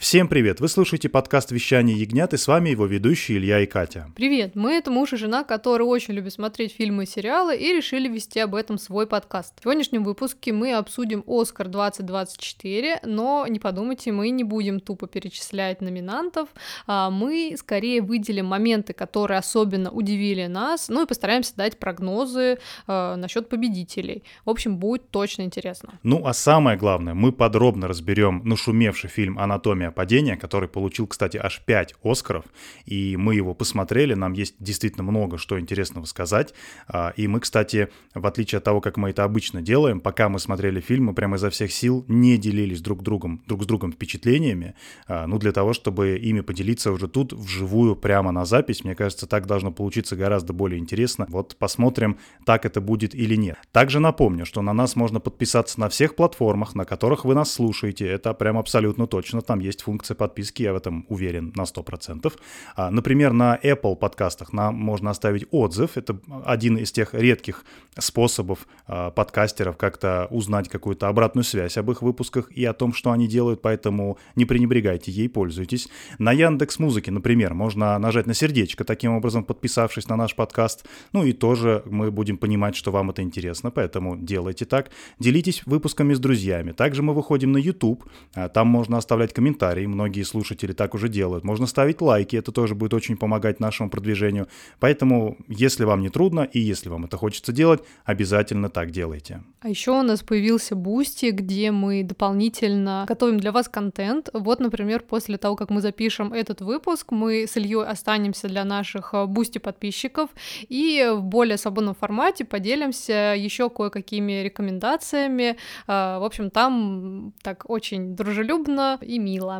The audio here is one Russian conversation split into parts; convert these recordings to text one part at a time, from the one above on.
Всем привет! Вы слушаете подкаст «Вещание ягнят» и с вами его ведущие Илья и Катя. Привет! Мы — это муж и жена, которые очень любят смотреть фильмы и сериалы и решили вести об этом свой подкаст. В сегодняшнем выпуске мы обсудим «Оскар 2024», но не подумайте, мы не будем тупо перечислять номинантов, а мы скорее выделим моменты, которые особенно удивили нас, ну и постараемся дать прогнозы э, насчет победителей. В общем, будет точно интересно. Ну а самое главное, мы подробно разберем нашумевший фильм «Анатомия падения», который получил, кстати, аж 5 Оскаров, и мы его посмотрели, нам есть действительно много что интересного сказать, а, и мы, кстати, в отличие от того, как мы это обычно делаем, пока мы смотрели фильм, мы прямо изо всех сил не делились друг, другом, друг с другом впечатлениями, а, ну, для того, чтобы ими поделиться уже тут, вживую, прямо на запись, мне кажется, так должно получиться гораздо более интересно. Вот посмотрим, так это будет или нет. Также напомню, что на нас можно подписаться на всех платформах, на которых вы нас слушаете, это прям абсолютно точно, там есть есть функция подписки, я в этом уверен на 100%. А, например, на Apple подкастах нам можно оставить отзыв. Это один из тех редких способов а, подкастеров как-то узнать какую-то обратную связь об их выпусках и о том, что они делают, поэтому не пренебрегайте ей, пользуйтесь. На Яндекс Музыке, например, можно нажать на сердечко, таким образом подписавшись на наш подкаст. Ну и тоже мы будем понимать, что вам это интересно, поэтому делайте так. Делитесь выпусками с друзьями. Также мы выходим на YouTube, а, там можно оставлять комментарии комментарии, многие слушатели так уже делают. Можно ставить лайки, это тоже будет очень помогать нашему продвижению. Поэтому, если вам не трудно и если вам это хочется делать, обязательно так делайте. А еще у нас появился Boosty, где мы дополнительно готовим для вас контент. Вот, например, после того, как мы запишем этот выпуск, мы с Ильей останемся для наших Boosty подписчиков и в более свободном формате поделимся еще кое-какими рекомендациями. А, в общем, там так очень дружелюбно и мило.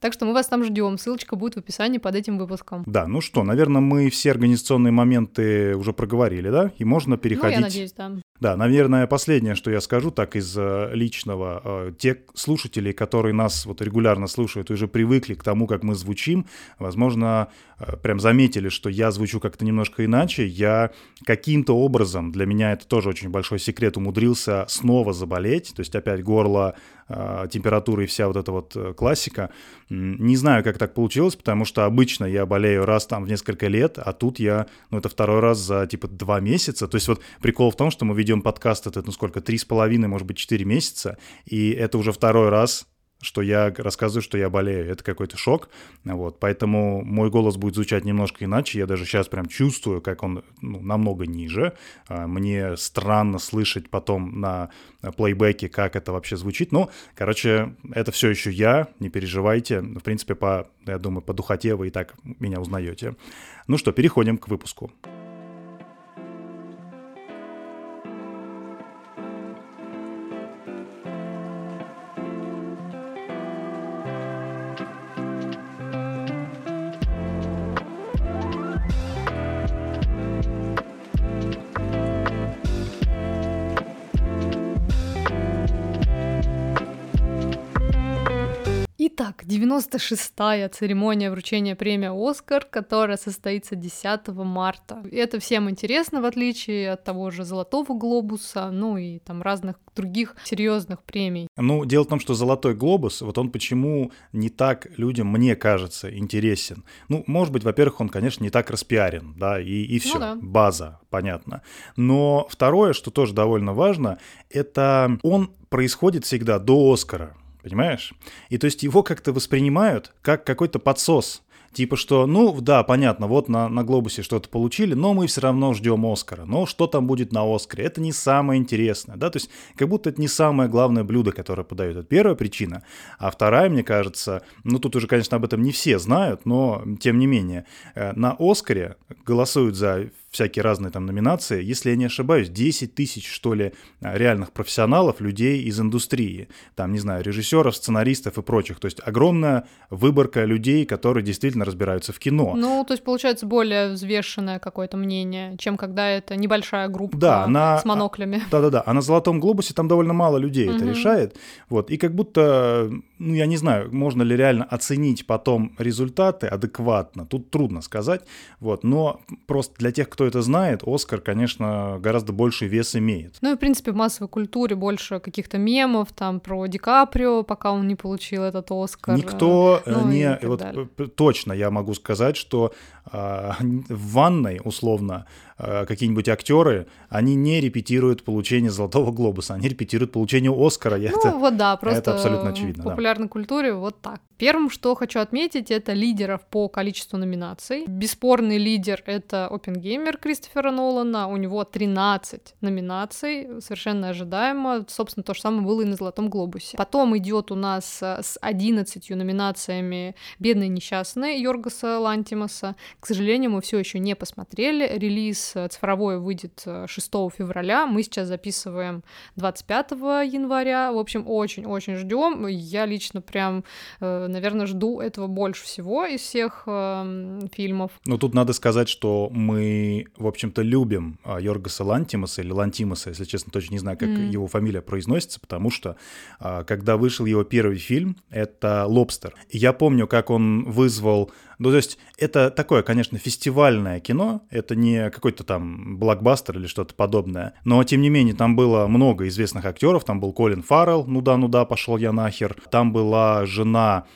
Так что мы вас там ждем. Ссылочка будет в описании под этим выпуском. Да, ну что, наверное, мы все организационные моменты уже проговорили, да? И можно переходить. Ну, я надеюсь, да. Да, наверное, последнее, что я скажу, так из э, личного. Э, те слушатели, которые нас вот регулярно слушают, уже привыкли к тому, как мы звучим, возможно, э, прям заметили, что я звучу как-то немножко иначе. Я каким-то образом, для меня это тоже очень большой секрет, умудрился снова заболеть. То есть опять горло, температура и вся вот эта вот классика. Не знаю, как так получилось, потому что обычно я болею раз там в несколько лет, а тут я, ну это второй раз за типа два месяца. То есть вот прикол в том, что мы ведем подкаст это, ну сколько, три с половиной, может быть, четыре месяца, и это уже второй раз, что я рассказываю, что я болею. Это какой-то шок. Вот. Поэтому мой голос будет звучать немножко иначе. Я даже сейчас прям чувствую, как он ну, намного ниже. А, мне странно слышать потом на плейбеке, как это вообще звучит. Но, короче, это все еще я, не переживайте. В принципе, по, я думаю, по духоте вы и так меня узнаете. Ну что, переходим к выпуску. 96-я церемония вручения премии «Оскар», которая состоится 10 марта. Это всем интересно, в отличие от того же «Золотого глобуса», ну и там разных других серьезных премий. Ну, дело в том, что «Золотой глобус», вот он почему не так людям, мне кажется, интересен. Ну, может быть, во-первых, он, конечно, не так распиарен, да, и, и все, ну, да. база, понятно. Но второе, что тоже довольно важно, это он происходит всегда до «Оскара». Понимаешь? И то есть его как-то воспринимают как какой-то подсос. Типа что, ну да, понятно, вот на, на глобусе что-то получили, но мы все равно ждем Оскара. Но что там будет на Оскаре? Это не самое интересное, да, то есть как будто это не самое главное блюдо, которое подают. Это первая причина. А вторая, мне кажется, ну тут уже, конечно, об этом не все знают, но тем не менее, э, на Оскаре голосуют за всякие разные там номинации. Если я не ошибаюсь, 10 тысяч, что ли, реальных профессионалов, людей из индустрии. Там, не знаю, режиссеров, сценаристов и прочих. То есть огромная выборка людей, которые действительно разбираются в кино. Ну, то есть получается более взвешенное какое-то мнение, чем когда это небольшая группа да, на... с моноклями. Да-да-да, а на «Золотом глобусе» там довольно мало людей угу. это решает. Вот, и как будто, ну, я не знаю, можно ли реально оценить потом результаты адекватно. Тут трудно сказать. Вот, но просто для тех, кто кто это знает, Оскар, конечно, гораздо больше вес имеет. Ну и, в принципе, в массовой культуре больше каких-то мемов там про Ди Каприо, пока он не получил этот Оскар. Никто э, ну, не... Вот, точно я могу сказать, что э, в ванной, условно, Э, какие-нибудь актеры, они не репетируют получение Золотого Глобуса, они репетируют получение Оскара. Ну это, вот да, просто это абсолютно очевидно. В популярной да. культуре вот так. Первым, что хочу отметить, это лидеров по количеству номинаций. Бесспорный лидер — это Опенгеймер Кристофера Нолана, у него 13 номинаций, совершенно ожидаемо. Собственно, то же самое было и на Золотом Глобусе. Потом идет у нас э, с 11 номинациями «Бедные несчастные» Йоргаса Лантимаса. К сожалению, мы все еще не посмотрели. Релиз Э, цифровой выйдет 6 э, февраля. Мы сейчас записываем 25 января. В общем, очень-очень ждем. Я лично прям, э, наверное, жду этого больше всего из всех фильмов. Но тут надо сказать, что мы, в общем-то, любим Йоргаса Лантимаса или Лантимаса, если честно, точно не знаю, как mm. его фамилия произносится, потому что когда вышел его первый фильм, это «Лобстер». Я помню, как он вызвал ну, то есть это такое, конечно, фестивальное кино, это не какой-то там блокбастер или что-то подобное, но тем не менее там было много известных актеров, там был Колин Фаррелл, ну да, ну да, пошел я нахер, там была жена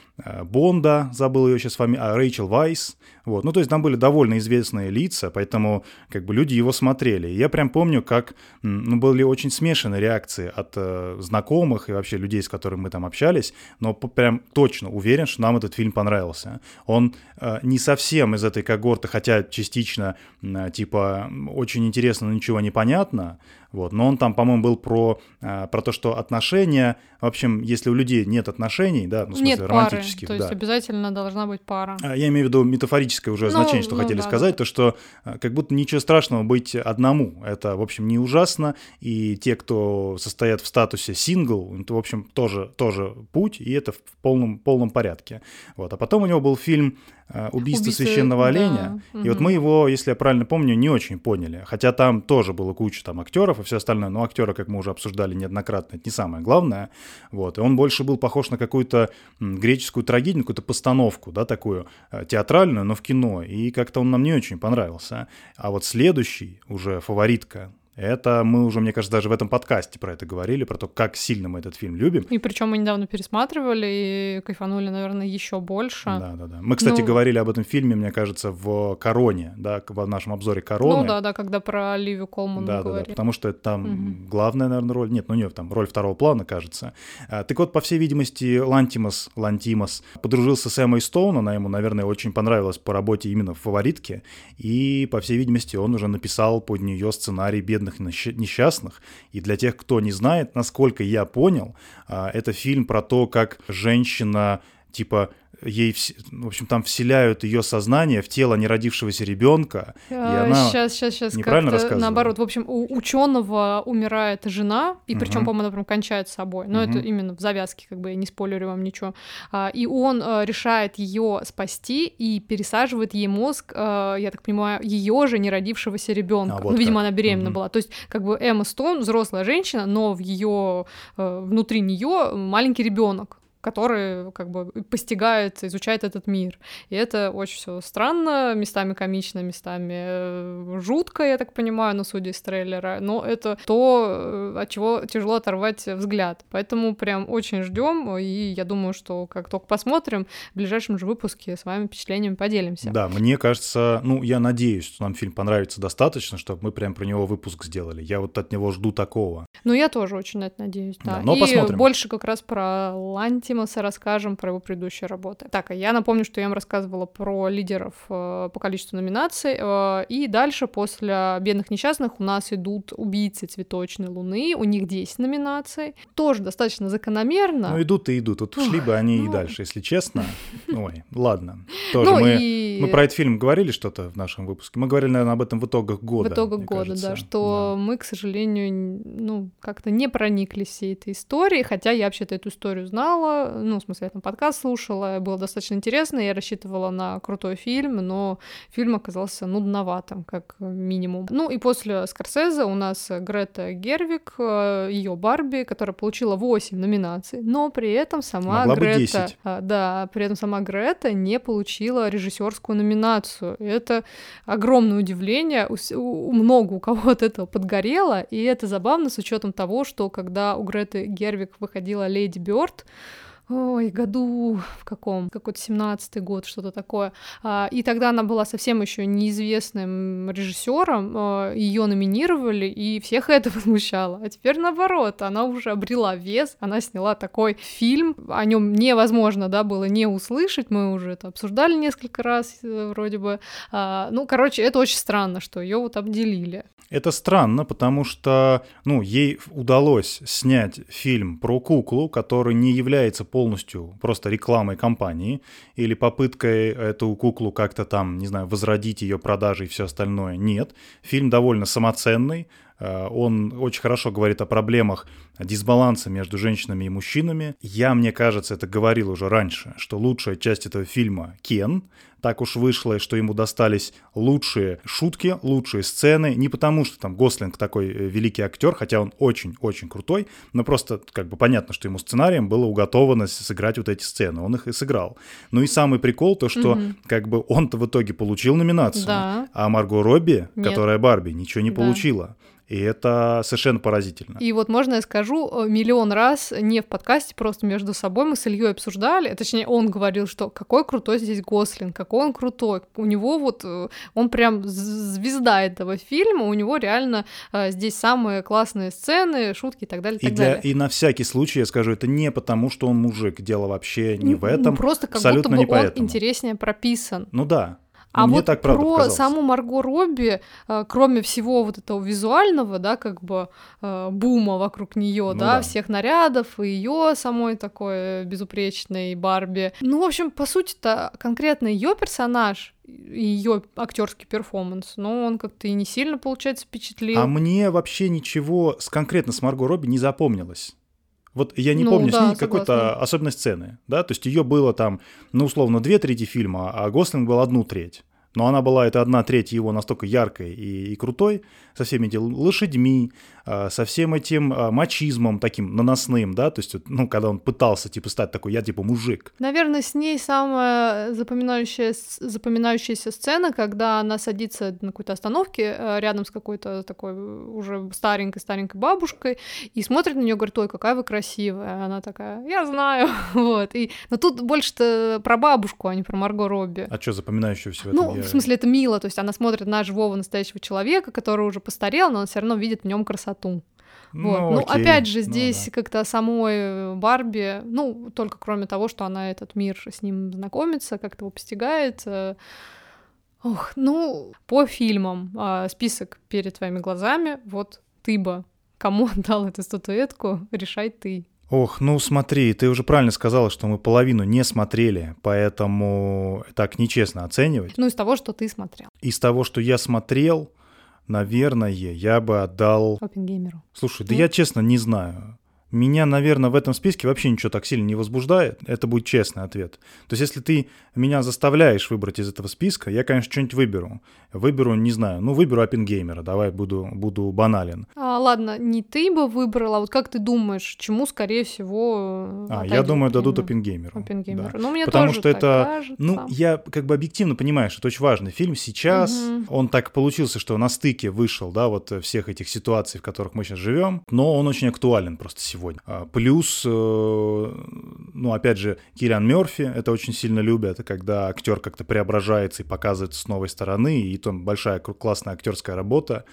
Бонда, забыл ее сейчас фамилию, а Рэйчел Вайс, вот, ну, то есть там были довольно известные лица, поэтому, как бы, люди его смотрели. И я прям помню, как, ну, были очень смешанные реакции от э, знакомых и вообще людей, с которыми мы там общались, но прям точно уверен, что нам этот фильм понравился. Он э, не совсем из этой когорты, хотя частично, э, типа, очень интересно, но ничего не понятно, вот. Но он там, по-моему, был про, э, про то, что отношения, в общем, если у людей нет отношений, да, ну, в смысле, нет романтических, пары, то есть обязательно должна быть пара. А, я имею в виду метафорическое уже ну, значение, что ну, хотели да, сказать, да. то, что э, как будто ничего страшного быть одному. Это, в общем, не ужасно, и те, кто состоят в статусе сингл, это, в общем, тоже, тоже путь, и это в полном, полном порядке. Вот. А потом у него был фильм Э, убийство Убийцы, священного оленя. Да. И угу. вот мы его, если я правильно помню, не очень поняли. Хотя там тоже было куча там актеров и все остальное, но актеры, как мы уже обсуждали неоднократно, это не самое главное. Вот. И он больше был похож на какую-то греческую трагедию, какую-то постановку, да, такую э, театральную, но в кино. И как-то он нам не очень понравился. А вот следующий, уже фаворитка, это мы уже, мне кажется, даже в этом подкасте про это говорили, про то, как сильно мы этот фильм любим. И причем мы недавно пересматривали и кайфанули, наверное, еще больше. Да, да, да. Мы, кстати, ну... говорили об этом фильме, мне кажется, в Короне, да, в нашем обзоре Короны. Ну да, да, когда про Оливию Колман да, говорили. Да, да, потому что это там угу. главная, наверное, роль. Нет, ну не там роль второго плана, кажется. А, так вот, по всей видимости, Лантимас, Лантимас подружился с Эммой Стоун, она ему, наверное, очень понравилась по работе именно в «Фаворитке», и, по всей видимости, он уже написал под нее сценарий «Бедных бедных несчастных. И для тех, кто не знает, насколько я понял, а, это фильм про то, как женщина типа ей, в общем, там вселяют ее сознание в тело неродившегося ребенка, и она сейчас, сейчас, сейчас, неправильно рассказывает. Наоборот, в общем, у ученого умирает жена, и причем, угу. по-моему, она прям кончает с собой. Но угу. это именно в завязке, как бы я не спойлерю вам ничего. А, и он а, решает ее спасти и пересаживает ей мозг, а, я так понимаю, ее же неродившегося ребенка. А, вот ну, видимо, как. она беременна угу. была. То есть, как бы Эмма Стоун взрослая женщина, но в ее внутри нее маленький ребенок который как бы постигает, изучает этот мир. И это очень все странно, местами комично, местами э, жутко, я так понимаю, ну, судя из трейлера, но это то, э, от чего тяжело оторвать взгляд. Поэтому прям очень ждем, и я думаю, что как только посмотрим, в ближайшем же выпуске с вами впечатлениями поделимся. Да, мне кажется, ну, я надеюсь, что нам фильм понравится достаточно, чтобы мы прям про него выпуск сделали. Я вот от него жду такого. Ну, я тоже очень на это надеюсь, да. да но и посмотрим. больше как раз про Ланти Тимоса расскажем про его предыдущие работы. Так, а я напомню, что я вам рассказывала про лидеров э, по количеству номинаций. Э, и дальше, после «Бедных несчастных», у нас идут «Убийцы цветочной луны», у них 10 номинаций. Тоже достаточно закономерно. Ну, идут и идут. Вот шли бы они ну... и дальше, если честно. Ой, ладно. Тоже ну, мы, и... мы про этот фильм говорили что-то в нашем выпуске. Мы говорили, наверное, об этом в итогах года. В итогах года, кажется. да, что да. мы, к сожалению, ну, как-то не прониклись всей этой историей, хотя я вообще-то эту историю знала, ну, в смысле, я там подкаст слушала, было достаточно интересно, я рассчитывала на крутой фильм, но фильм оказался нудноватым, как минимум. Ну, и после Скорсезе у нас Грета Гервик, э, ее Барби, которая получила 8 номинаций, но при этом сама Могла Грета... Бы 10. Да, при этом сама Грета не получила режиссерскую номинацию. Это огромное удивление. У, у, много у кого от этого подгорело, и это забавно с учетом того, что когда у Греты Гервик выходила Леди Бёрд, ой, году в каком, какой-то семнадцатый год, что-то такое. А, и тогда она была совсем еще неизвестным режиссером, а, ее номинировали, и всех это возмущало. А теперь наоборот, она уже обрела вес, она сняла такой фильм, о нем невозможно, да, было не услышать, мы уже это обсуждали несколько раз э, вроде бы. А, ну, короче, это очень странно, что ее вот обделили. Это странно, потому что, ну, ей удалось снять фильм про куклу, который не является полностью просто рекламой компании или попыткой эту куклу как-то там, не знаю, возродить ее продажи и все остальное. Нет. Фильм довольно самоценный, Э, он очень хорошо говорит о проблемах дисбаланса между женщинами и мужчинами. Я, мне кажется, это говорил уже раньше, что лучшая часть этого фильма — Кен. Так уж вышло, что ему достались лучшие шутки, лучшие сцены. Не потому, что там Гослинг такой э, великий актер, хотя он очень-очень крутой, но просто как бы понятно, что ему сценарием было уготовано сыграть вот эти сцены. Он их и сыграл. Ну и самый прикол то, что mm-hmm. как бы он-то в итоге получил номинацию, да. а Марго Робби, Нет. которая Барби, ничего не да. получила. И это совершенно поразительно. И вот можно я скажу э, миллион раз, не в подкасте, просто между собой мы с Ильей обсуждали, точнее он говорил, что какой крутой здесь Гослин, какой он крутой. У него вот, э, он прям звезда этого фильма, у него реально э, здесь самые классные сцены, шутки и так далее. И, так для, далее. и на всякий случай я скажу, это не потому, что он мужик, дело вообще не в этом. Ну, просто как будто бы он поэтому. интереснее прописан. Ну да, а Мне вот так, правда, про показалось. саму Марго Робби, э, кроме всего вот этого визуального, да, как бы э, бума вокруг нее, ну, да, да, всех нарядов, и ее самой такой безупречной Барби. Ну, в общем, по сути-то конкретно ее персонаж ее актерский перформанс, но он как-то и не сильно, получается, впечатлил. А мне вообще ничего с, конкретно с Марго Робби не запомнилось. Вот я не ну, помню да, с ней какой-то особенной сцены, да, то есть ее было там, ну, условно, две трети фильма, а Гослинг был одну треть. Но она была, это одна треть его настолько яркой и, и крутой, со всеми этими лошадьми, а, со всем этим а, мачизмом таким наносным, да, то есть, ну, когда он пытался, типа, стать такой, я, типа, мужик. Наверное, с ней самая запоминающая, запоминающаяся сцена, когда она садится на какой-то остановке э, рядом с какой-то такой уже старенькой-старенькой бабушкой и смотрит на нее, говорит, ой, какая вы красивая. Она такая, я знаю, вот. И... Но тут больше-то про бабушку, а не про Марго Робби. А что запоминающегося в этом? Ну. В смысле, это мило, то есть она смотрит на живого настоящего человека, который уже постарел, но он все равно видит в нем красоту. Ну, вот. Ну, окей. опять же, ну здесь ну, да. как-то самой Барби, ну, только кроме того, что она этот мир с ним знакомится, как-то его постигает. Э, ох, ну, по фильмам а, список перед твоими глазами, вот ты бы кому отдал эту статуэтку, решай ты. Ох, ну смотри, ты уже правильно сказала, что мы половину не смотрели, поэтому так нечестно оценивать. Ну, из того, что ты смотрел. Из того, что я смотрел, наверное, я бы отдал... Оппенгеймеру. Слушай, да Нет? я честно не знаю. Меня, наверное, в этом списке вообще ничего так сильно не возбуждает. Это будет честный ответ. То есть, если ты меня заставляешь выбрать из этого списка, я, конечно, что-нибудь выберу. Выберу, не знаю, ну, выберу Оппенгеймера, давай буду, буду банален. А, ладно, не ты бы выбрала, а вот как ты думаешь, чему, скорее всего, А, я думаю, дадут Оппенгеймеру. Оппенгеймеру. Да. Ну, мне Потому тоже что это, кажется. ну, я как бы объективно понимаю, что это очень важный фильм сейчас. Угу. Он так получился, что на стыке вышел, да, вот всех этих ситуаций, в которых мы сейчас живем, но он очень актуален просто сегодня сегодня. А, плюс, э, ну, опять же, Киллиан Мерфи это очень сильно любят, когда актер как-то преображается и показывается с новой стороны, и там большая классная актерская работа.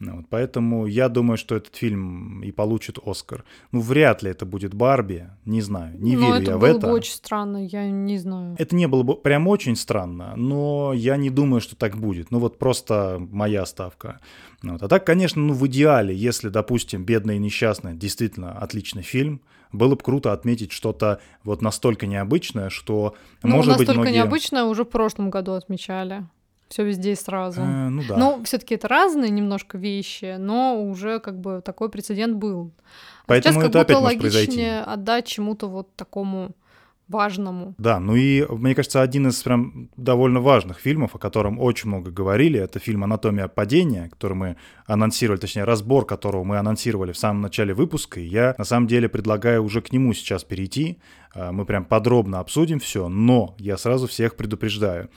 Ну вот, поэтому я думаю, что этот фильм и получит Оскар. Ну, вряд ли это будет Барби, не знаю, не но верю я в это. это было бы очень странно, я не знаю. Это не было бы прям очень странно, но я не думаю, что так будет. Ну, вот просто моя ставка. Вот. А так, конечно, ну, в идеале, если, допустим, «Бедная и несчастная» действительно отличный фильм, было бы круто отметить что-то вот настолько необычное, что, ну, может быть, многие... необычное уже в прошлом году отмечали все везде и сразу. Э, ну да. Но все-таки это разные немножко вещи, но уже как бы такой прецедент был. Поэтому Сейчас это как будто опять произойти. отдать чему-то вот такому важному. Да, ну и, мне кажется, один из прям довольно важных фильмов, о котором очень много говорили, это фильм «Анатомия падения», который мы анонсировали, точнее, разбор которого мы анонсировали в самом начале выпуска, и я на самом деле предлагаю уже к нему сейчас перейти, а, мы прям подробно обсудим все, но я сразу всех предупреждаю.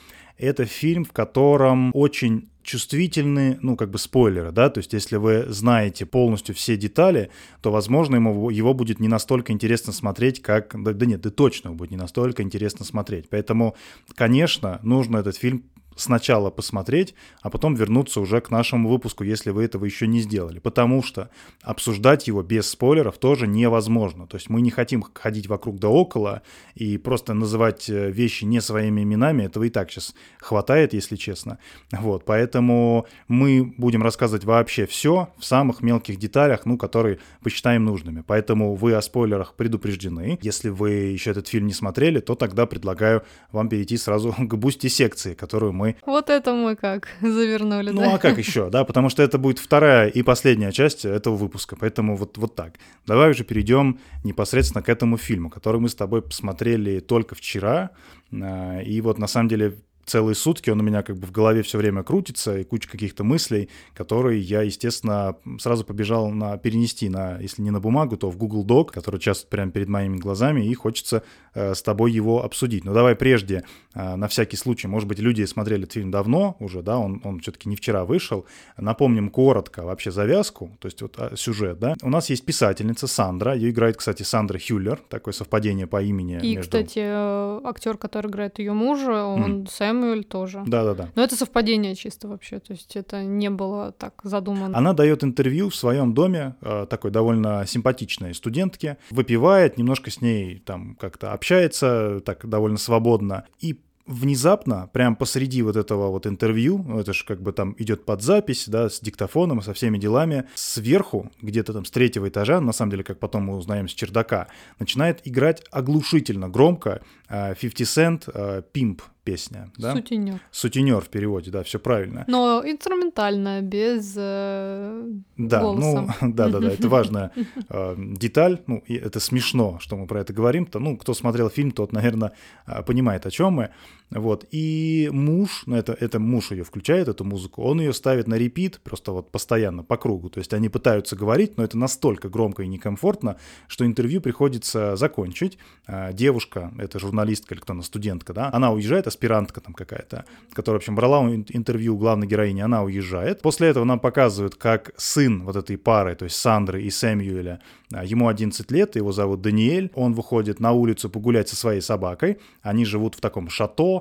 Это фильм, в котором очень чувствительны, ну, как бы спойлеры, да, то есть если вы знаете полностью все детали, то, возможно, ему, его будет не настолько интересно смотреть, как... Да, да нет, да точно будет не настолько интересно смотреть. Поэтому, конечно, нужно этот фильм сначала посмотреть, а потом вернуться уже к нашему выпуску, если вы этого еще не сделали. Потому что обсуждать его без спойлеров тоже невозможно. То есть мы не хотим ходить вокруг да около и просто называть э, вещи не своими именами. Этого и так сейчас хватает, если честно. Вот, поэтому мы будем рассказывать вообще все в самых мелких деталях, ну, которые посчитаем нужными. Поэтому вы о спойлерах предупреждены. Если вы еще этот фильм не смотрели, то тогда предлагаю вам перейти сразу к Boosty секции, которую мы вот это мы как завернули, ну, да? а как еще, да? Потому что это будет вторая и последняя часть этого выпуска. Поэтому вот, вот так. Давай уже перейдем непосредственно к этому фильму, который мы с тобой посмотрели только вчера. А, и вот на самом деле целые сутки он у меня как бы в голове все время крутится, и куча каких-то мыслей, которые я, естественно, сразу побежал на перенести на, если не на бумагу, то в Google Doc, который часто прямо перед моими глазами, и хочется э, с тобой его обсудить. Но давай прежде, э, на всякий случай, может быть, люди смотрели этот фильм давно уже, да, он, он все-таки не вчера вышел. Напомним коротко вообще завязку, то есть вот а, сюжет, да. У нас есть писательница Сандра, ее играет, кстати, Сандра Хюллер, такое совпадение по имени. И, между... кстати, э, актер, который играет ее мужа, он mm. Сэмюэль тоже. Да-да-да. Но это совпадение чисто вообще, то есть это не было так задумано. Она дает интервью в своем доме, э, такой довольно симпатичной студентке, выпивает, немножко с ней там как-то общается, так довольно свободно, и внезапно, прям посреди вот этого вот интервью, ну, это же как бы там идет под запись, да, с диктофоном со всеми делами, сверху, где-то там с третьего этажа, на самом деле, как потом мы узнаем с чердака, начинает играть оглушительно громко 50 Cent «Pimp», песня. Да? Сутенер. Сутенер в переводе, да, все правильно. Но инструментальная, без э, да, голоса. Ну, да, да, да, это важная э, деталь. Ну, это смешно, что мы про это говорим. То, ну, кто смотрел фильм, тот, наверное, э, понимает, о чем мы. Вот. И муж, ну это, это муж ее включает, эту музыку, он ее ставит на репит, просто вот постоянно, по кругу. То есть они пытаются говорить, но это настолько громко и некомфортно, что интервью приходится закончить. А, девушка, это журналистка или кто-то, студентка, да, она уезжает, аспирантка там какая-то, которая, в общем, брала интервью у главной героини, она уезжает. После этого нам показывают, как сын вот этой пары, то есть Сандры и Сэмюэля, а, ему 11 лет, его зовут Даниэль. Он выходит на улицу погулять со своей собакой. Они живут в таком шато.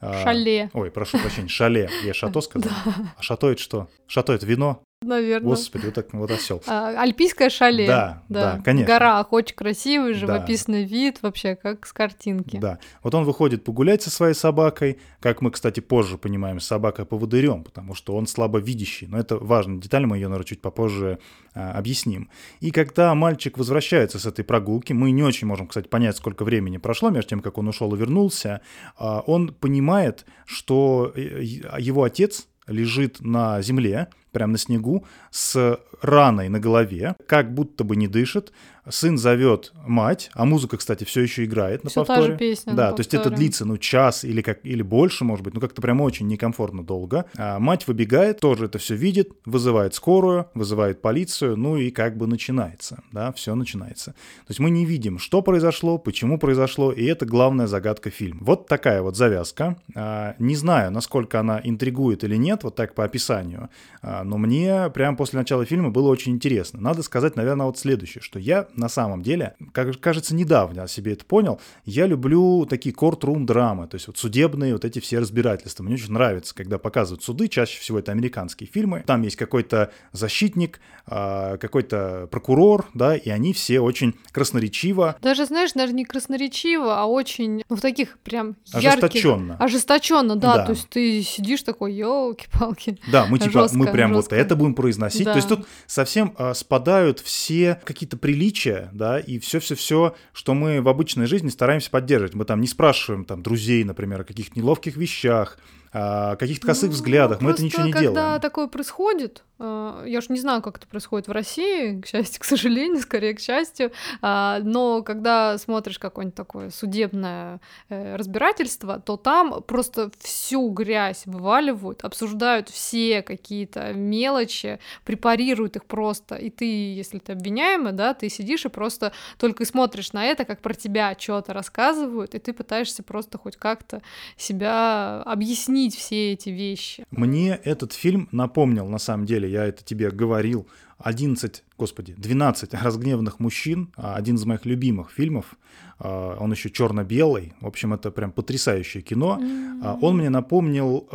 шале. Ой, прошу прощения, шале. Я шато сказал. А шато это что? Шато это вино? Наверное. Господи, вот так вот осел. А, альпийское шале. Да, да, да, конечно. В горах очень красивый, живописный да. вид, вообще как с картинки. Да. Вот он выходит погулять со своей собакой, как мы, кстати, позже понимаем, собака поводырем, потому что он слабовидящий. Но это важная деталь, мы ее, наверное, чуть попозже а, объясним. И когда мальчик возвращается с этой прогулки, мы не очень можем, кстати, понять, сколько времени прошло между тем, как он ушел и вернулся, а, он понимает, что э, его отец лежит на земле, прямо на снегу, с раной на голове, как будто бы не дышит. Сын зовет мать, а музыка, кстати, все еще играет на всё повторе. Та же песня да, то есть это длится, ну, час или как или больше, может быть, ну как-то прямо очень некомфортно долго. А мать выбегает, тоже это все видит, вызывает скорую, вызывает полицию, ну и как бы начинается, да, все начинается. То есть мы не видим, что произошло, почему произошло, и это главная загадка фильма. Вот такая вот завязка. А, не знаю, насколько она интригует или нет, вот так по описанию, а, но мне прямо после начала фильма было очень интересно. Надо сказать, наверное, вот следующее, что я на самом деле, как кажется, недавно себе это понял, я люблю такие courtroom драмы, то есть вот судебные вот эти все разбирательства. Мне очень нравится, когда показывают суды, чаще всего это американские фильмы, там есть какой-то защитник, а, какой-то прокурор, да, и они все очень красноречиво. Даже, знаешь, даже не красноречиво, а очень, ну, в таких прям ожесточенно. ярких... Ожесточенно, да, да. то есть ты сидишь такой, елки-палки. Да, мы типа, жестко, мы прям жестко. вот это будем произносить. Да. То есть тут совсем а, спадают все какие-то приличия, да, и все-все-все, что мы в обычной жизни стараемся поддерживать. Мы там не спрашиваем там друзей, например, о каких-то неловких вещах, о каких-то косых Ну, взглядах. Мы это ничего не когда делаем. такое происходит, я уж не знаю, как это происходит в России, к счастью, к сожалению, скорее к счастью, а, но когда смотришь какое-нибудь такое судебное э, разбирательство, то там просто всю грязь вываливают, обсуждают все какие-то мелочи, препарируют их просто, и ты, если ты обвиняемый, да, ты сидишь и просто только смотришь на это, как про тебя что-то рассказывают, и ты пытаешься просто хоть как-то себя объяснить все эти вещи. Мне этот фильм напомнил, на самом деле, я это тебе говорил, 11, господи, 12 разгневанных мужчин, а, один из моих любимых фильмов, а, он еще черно-белый, в общем, это прям потрясающее кино. А, Он мне напомнил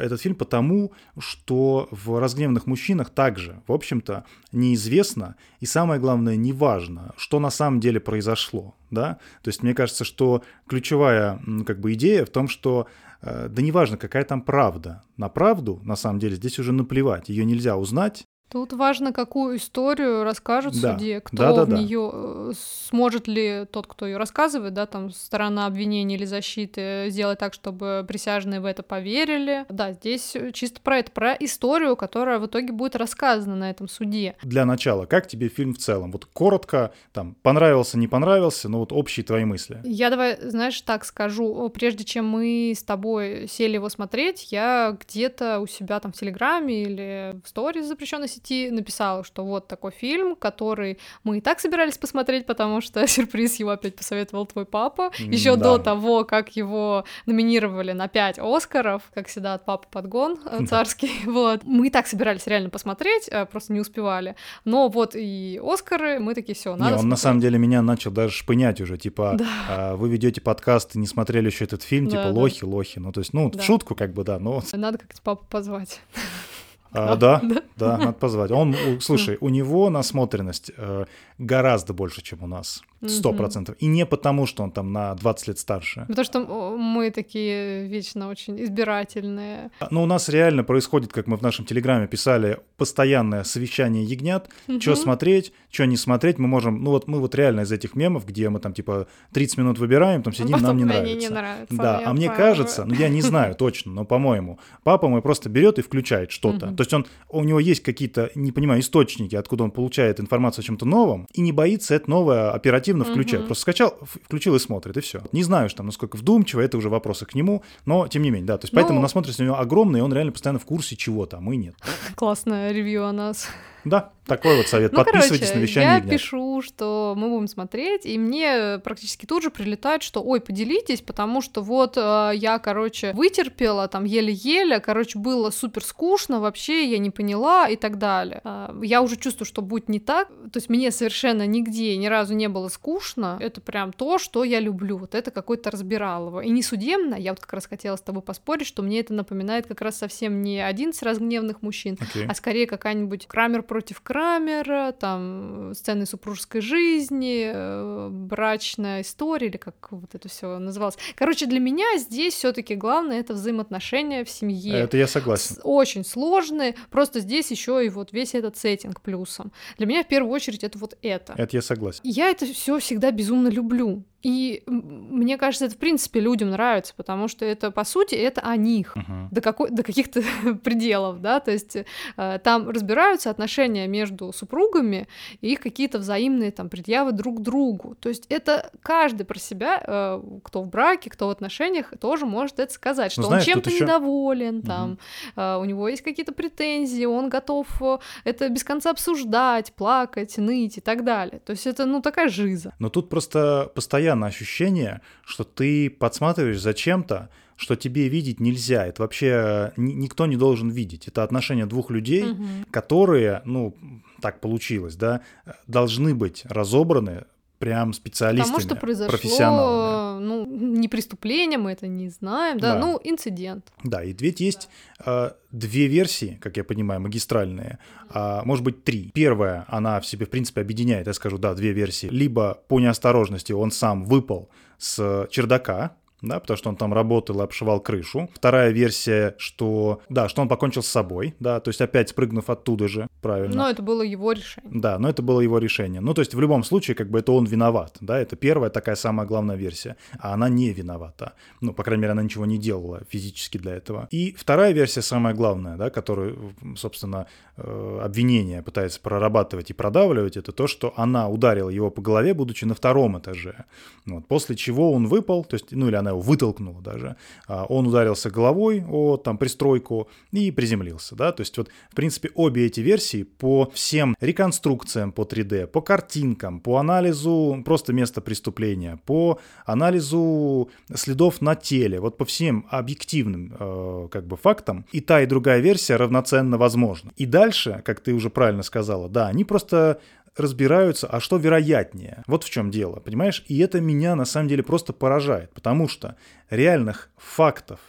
этот фильм потому, что в «Разгневанных мужчинах» также, в общем-то, неизвестно и, самое главное, неважно, что на самом деле произошло, да? То есть мне кажется, что ключевая как бы идея в том, что да неважно, какая там правда. На правду, на самом деле, здесь уже наплевать. Ее нельзя узнать, Тут важно, какую историю расскажут Да. суде, кто Да-да-да. в нее сможет ли тот, кто ее рассказывает, да, там сторона обвинения или защиты сделать так, чтобы присяжные в это поверили. Да, здесь чисто про это, про историю, которая в итоге будет рассказана на этом суде. для начала, как тебе фильм в целом? Вот коротко, там, понравился, не понравился, но вот общие твои мысли. Я давай, знаешь, так скажу, прежде чем мы с тобой сели его смотреть, я где-то у себя там в Телеграме или в сторис запрещенной сети написала, что вот такой фильм, который мы и так собирались посмотреть, потому что сюрприз его опять посоветовал твой папа, еще да. до того, как его номинировали на 5 Оскаров, как всегда от папы подгон э, царский, вот. Мы и так собирались реально посмотреть, э, просто не успевали, но вот и Оскары, мы такие, все, надо не, он на смотреть». самом деле меня начал даже шпынять уже, типа, Да. а, вы ведете подкаст и не смотрели еще этот фильм, Да, типа, да. лохи, лохи. Ну, то есть, ну, Да. в шутку как бы, да, но... Надо как-то папу позвать. а, да, да, надо позвать. Он, слушай, у него насмотренность э, гораздо больше, чем у нас. Сто процентов. И не потому, что он там на 20 лет старше. Потому что мы такие вечно очень избирательные. Но у нас реально происходит, как мы в нашем телеграме писали, постоянное совещание ягнят, что Мгм. смотреть, что не смотреть. Мы можем, ну вот мы вот реально из этих мемов, где мы там типа 30 минут выбираем, там сидим, Потом нам не нравится. не нравится, Да, а мне отправила. кажется, ну я не знаю точно, но по-моему, папа мой просто берет и включает что-то. Мгм. То есть он, у него есть какие-то, не понимаю, источники, откуда он получает информацию о чем-то новом, и не боится это новое оперативно включать. Мгм. Просто скачал, включил и смотрит, и все. Не знаю, что там, насколько вдумчиво, это уже вопросы к нему, но тем не менее, да. То есть поэтому Ну- насмотренность у него огромная, и он реально постоянно в курсе чего-то, а мы нет. Классное ревью о нас. Да, такой вот совет. Ну, Подписывайтесь короче, на вещание я ягнят. пишу, что мы будем смотреть, и мне практически тут же прилетает, что, ой, поделитесь, потому что вот э, я, короче, вытерпела там еле-еле, короче, было супер скучно, вообще я не поняла и так далее. А, Я уже чувствую, что будет не так, то есть мне совершенно нигде ни разу не было скучно, это прям то, что я люблю, вот это какое-то разбиралово. И не судебно, я вот как раз хотела с тобой поспорить, что мне это напоминает как раз совсем не один из разгневанных мужчин, Окей. а скорее какая-нибудь Крамер против Крамера, там э, сцены супружеской жизни, э, брачная история, или как вот это все называлось. Короче, для меня здесь все-таки главное это взаимоотношения в семье. Это я согласен. Очень сложные, просто здесь еще и вот весь этот сеттинг плюсом. Для меня в первую очередь это вот это. Это я согласен. Я это все всегда безумно люблю. И мне кажется, это в принципе людям нравится, потому что это, по сути, это о них Мгм. до, какой, до каких-то пределов, да, то есть э, там разбираются отношения между супругами и их какие-то взаимные там предъявы друг другу. То есть это каждый про себя, э, кто в браке, кто в отношениях, тоже может это сказать, что Ну, знаешь, он чем-то ещё- недоволен, там, э, у него есть какие-то претензии, он готов э, это без конца обсуждать, плакать, ныть и так далее. То есть это, ну, такая жиза. Но тут просто постоянно ощущение, что ты подсматриваешь за чем-то, что тебе видеть нельзя. Это вообще ни- никто не должен видеть. Это отношения двух людей, Мгм. которые, ну, так получилось, да, должны быть разобраны прям специалистами, Потому что профессионалами. произошло, ну, не преступление, мы это не знаем, да, Да. ну, инцидент. Да, и ведь есть э, две версии, как я понимаю, магистральные, а, может быть, три. Первая, она в себе, в принципе, объединяет, я скажу, да, две версии. Либо по неосторожности он сам выпал с чердака, да, потому что он там работал и обшивал крышу. Вторая версия, что, да, что он покончил с собой, да, то есть опять спрыгнув оттуда же, правильно. Но это было его решение. Да, но это было его решение. Ну, то есть в любом случае, как бы это он виноват, да, это первая такая самая главная версия, а она не виновата. Ну, по крайней мере, она ничего не делала физически для этого. И вторая версия самая главная, да, которую, собственно, э, обвинение пытается прорабатывать и продавливать, это то, что она ударила его по голове, будучи на втором этаже. Вот, после чего он выпал, то есть, ну, или она его вытолкнула даже, а он ударился головой о там пристройку и приземлился, да, то есть вот, в принципе, обе эти версии по всем реконструкциям по 3D, по картинкам, по анализу просто места преступления, по анализу следов на теле, вот по всем объективным э, как бы фактам, и та, и другая версия равноценно возможна. И дальше, как ты уже правильно сказала, да, они просто разбираются, а что вероятнее. Вот в чем дело, понимаешь? И это меня на самом деле просто поражает, потому что реальных фактов,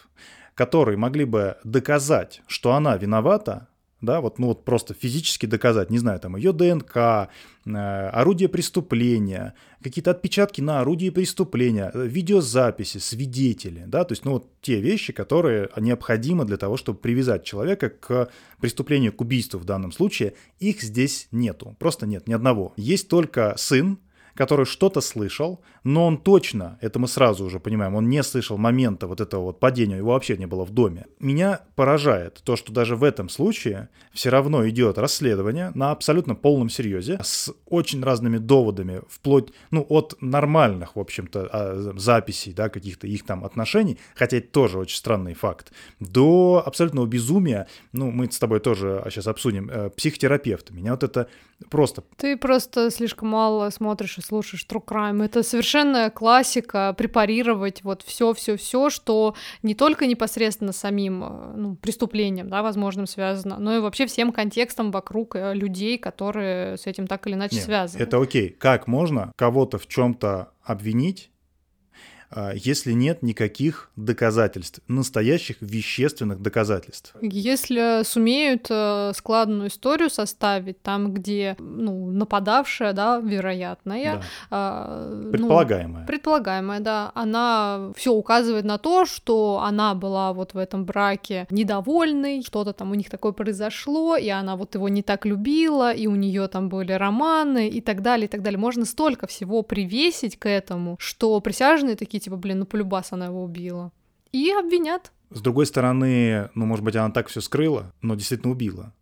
которые могли бы доказать, что она виновата, да, вот, ну вот просто физически доказать, не знаю, там ее ДНК, э, орудие преступления, какие-то отпечатки на орудии преступления, э, видеозаписи, свидетели, да, то есть, ну вот те вещи, которые необходимы для того, чтобы привязать человека к преступлению, к убийству в данном случае, их здесь нету, просто нет ни одного. Есть только сын, который что-то слышал, но он точно, это мы сразу уже понимаем, он не слышал момента вот этого вот падения, его вообще не было в доме. Меня поражает то, что даже в этом случае все равно идет расследование на абсолютно полном серьезе, с очень разными доводами, вплоть, ну, от нормальных, в общем-то, а, записей, да, каких-то их там отношений, хотя это тоже очень странный факт, до абсолютного безумия, ну, мы с тобой тоже сейчас обсудим, э, психотерапевта. Меня вот это просто... Ты просто слишком мало смотришь слушаешь True Crime. Это совершенная классика препарировать вот все, все, все, что не только непосредственно самим э, ну, преступлением, да, возможным связано, но и вообще всем контекстом вокруг э, людей, которые с этим так или иначе Нет, связаны. Это окей. Как можно кого-то в чем-то обвинить, если нет никаких доказательств, настоящих вещественных доказательств. Если сумеют э, складную историю составить, там, где ну, нападавшая, да, вероятная, да. э, предполагаемая. Ну, предполагаемая, да, она все указывает на то, что она была вот в этом браке недовольной, что-то там у них такое произошло, и она вот его не так любила, и у нее там были романы и так далее, и так далее. Можно столько всего привесить к этому, что присяжные такие типа, блин, ну полюбас она его убила. И обвинят. С другой стороны, ну, может быть, она так все скрыла, но действительно убила.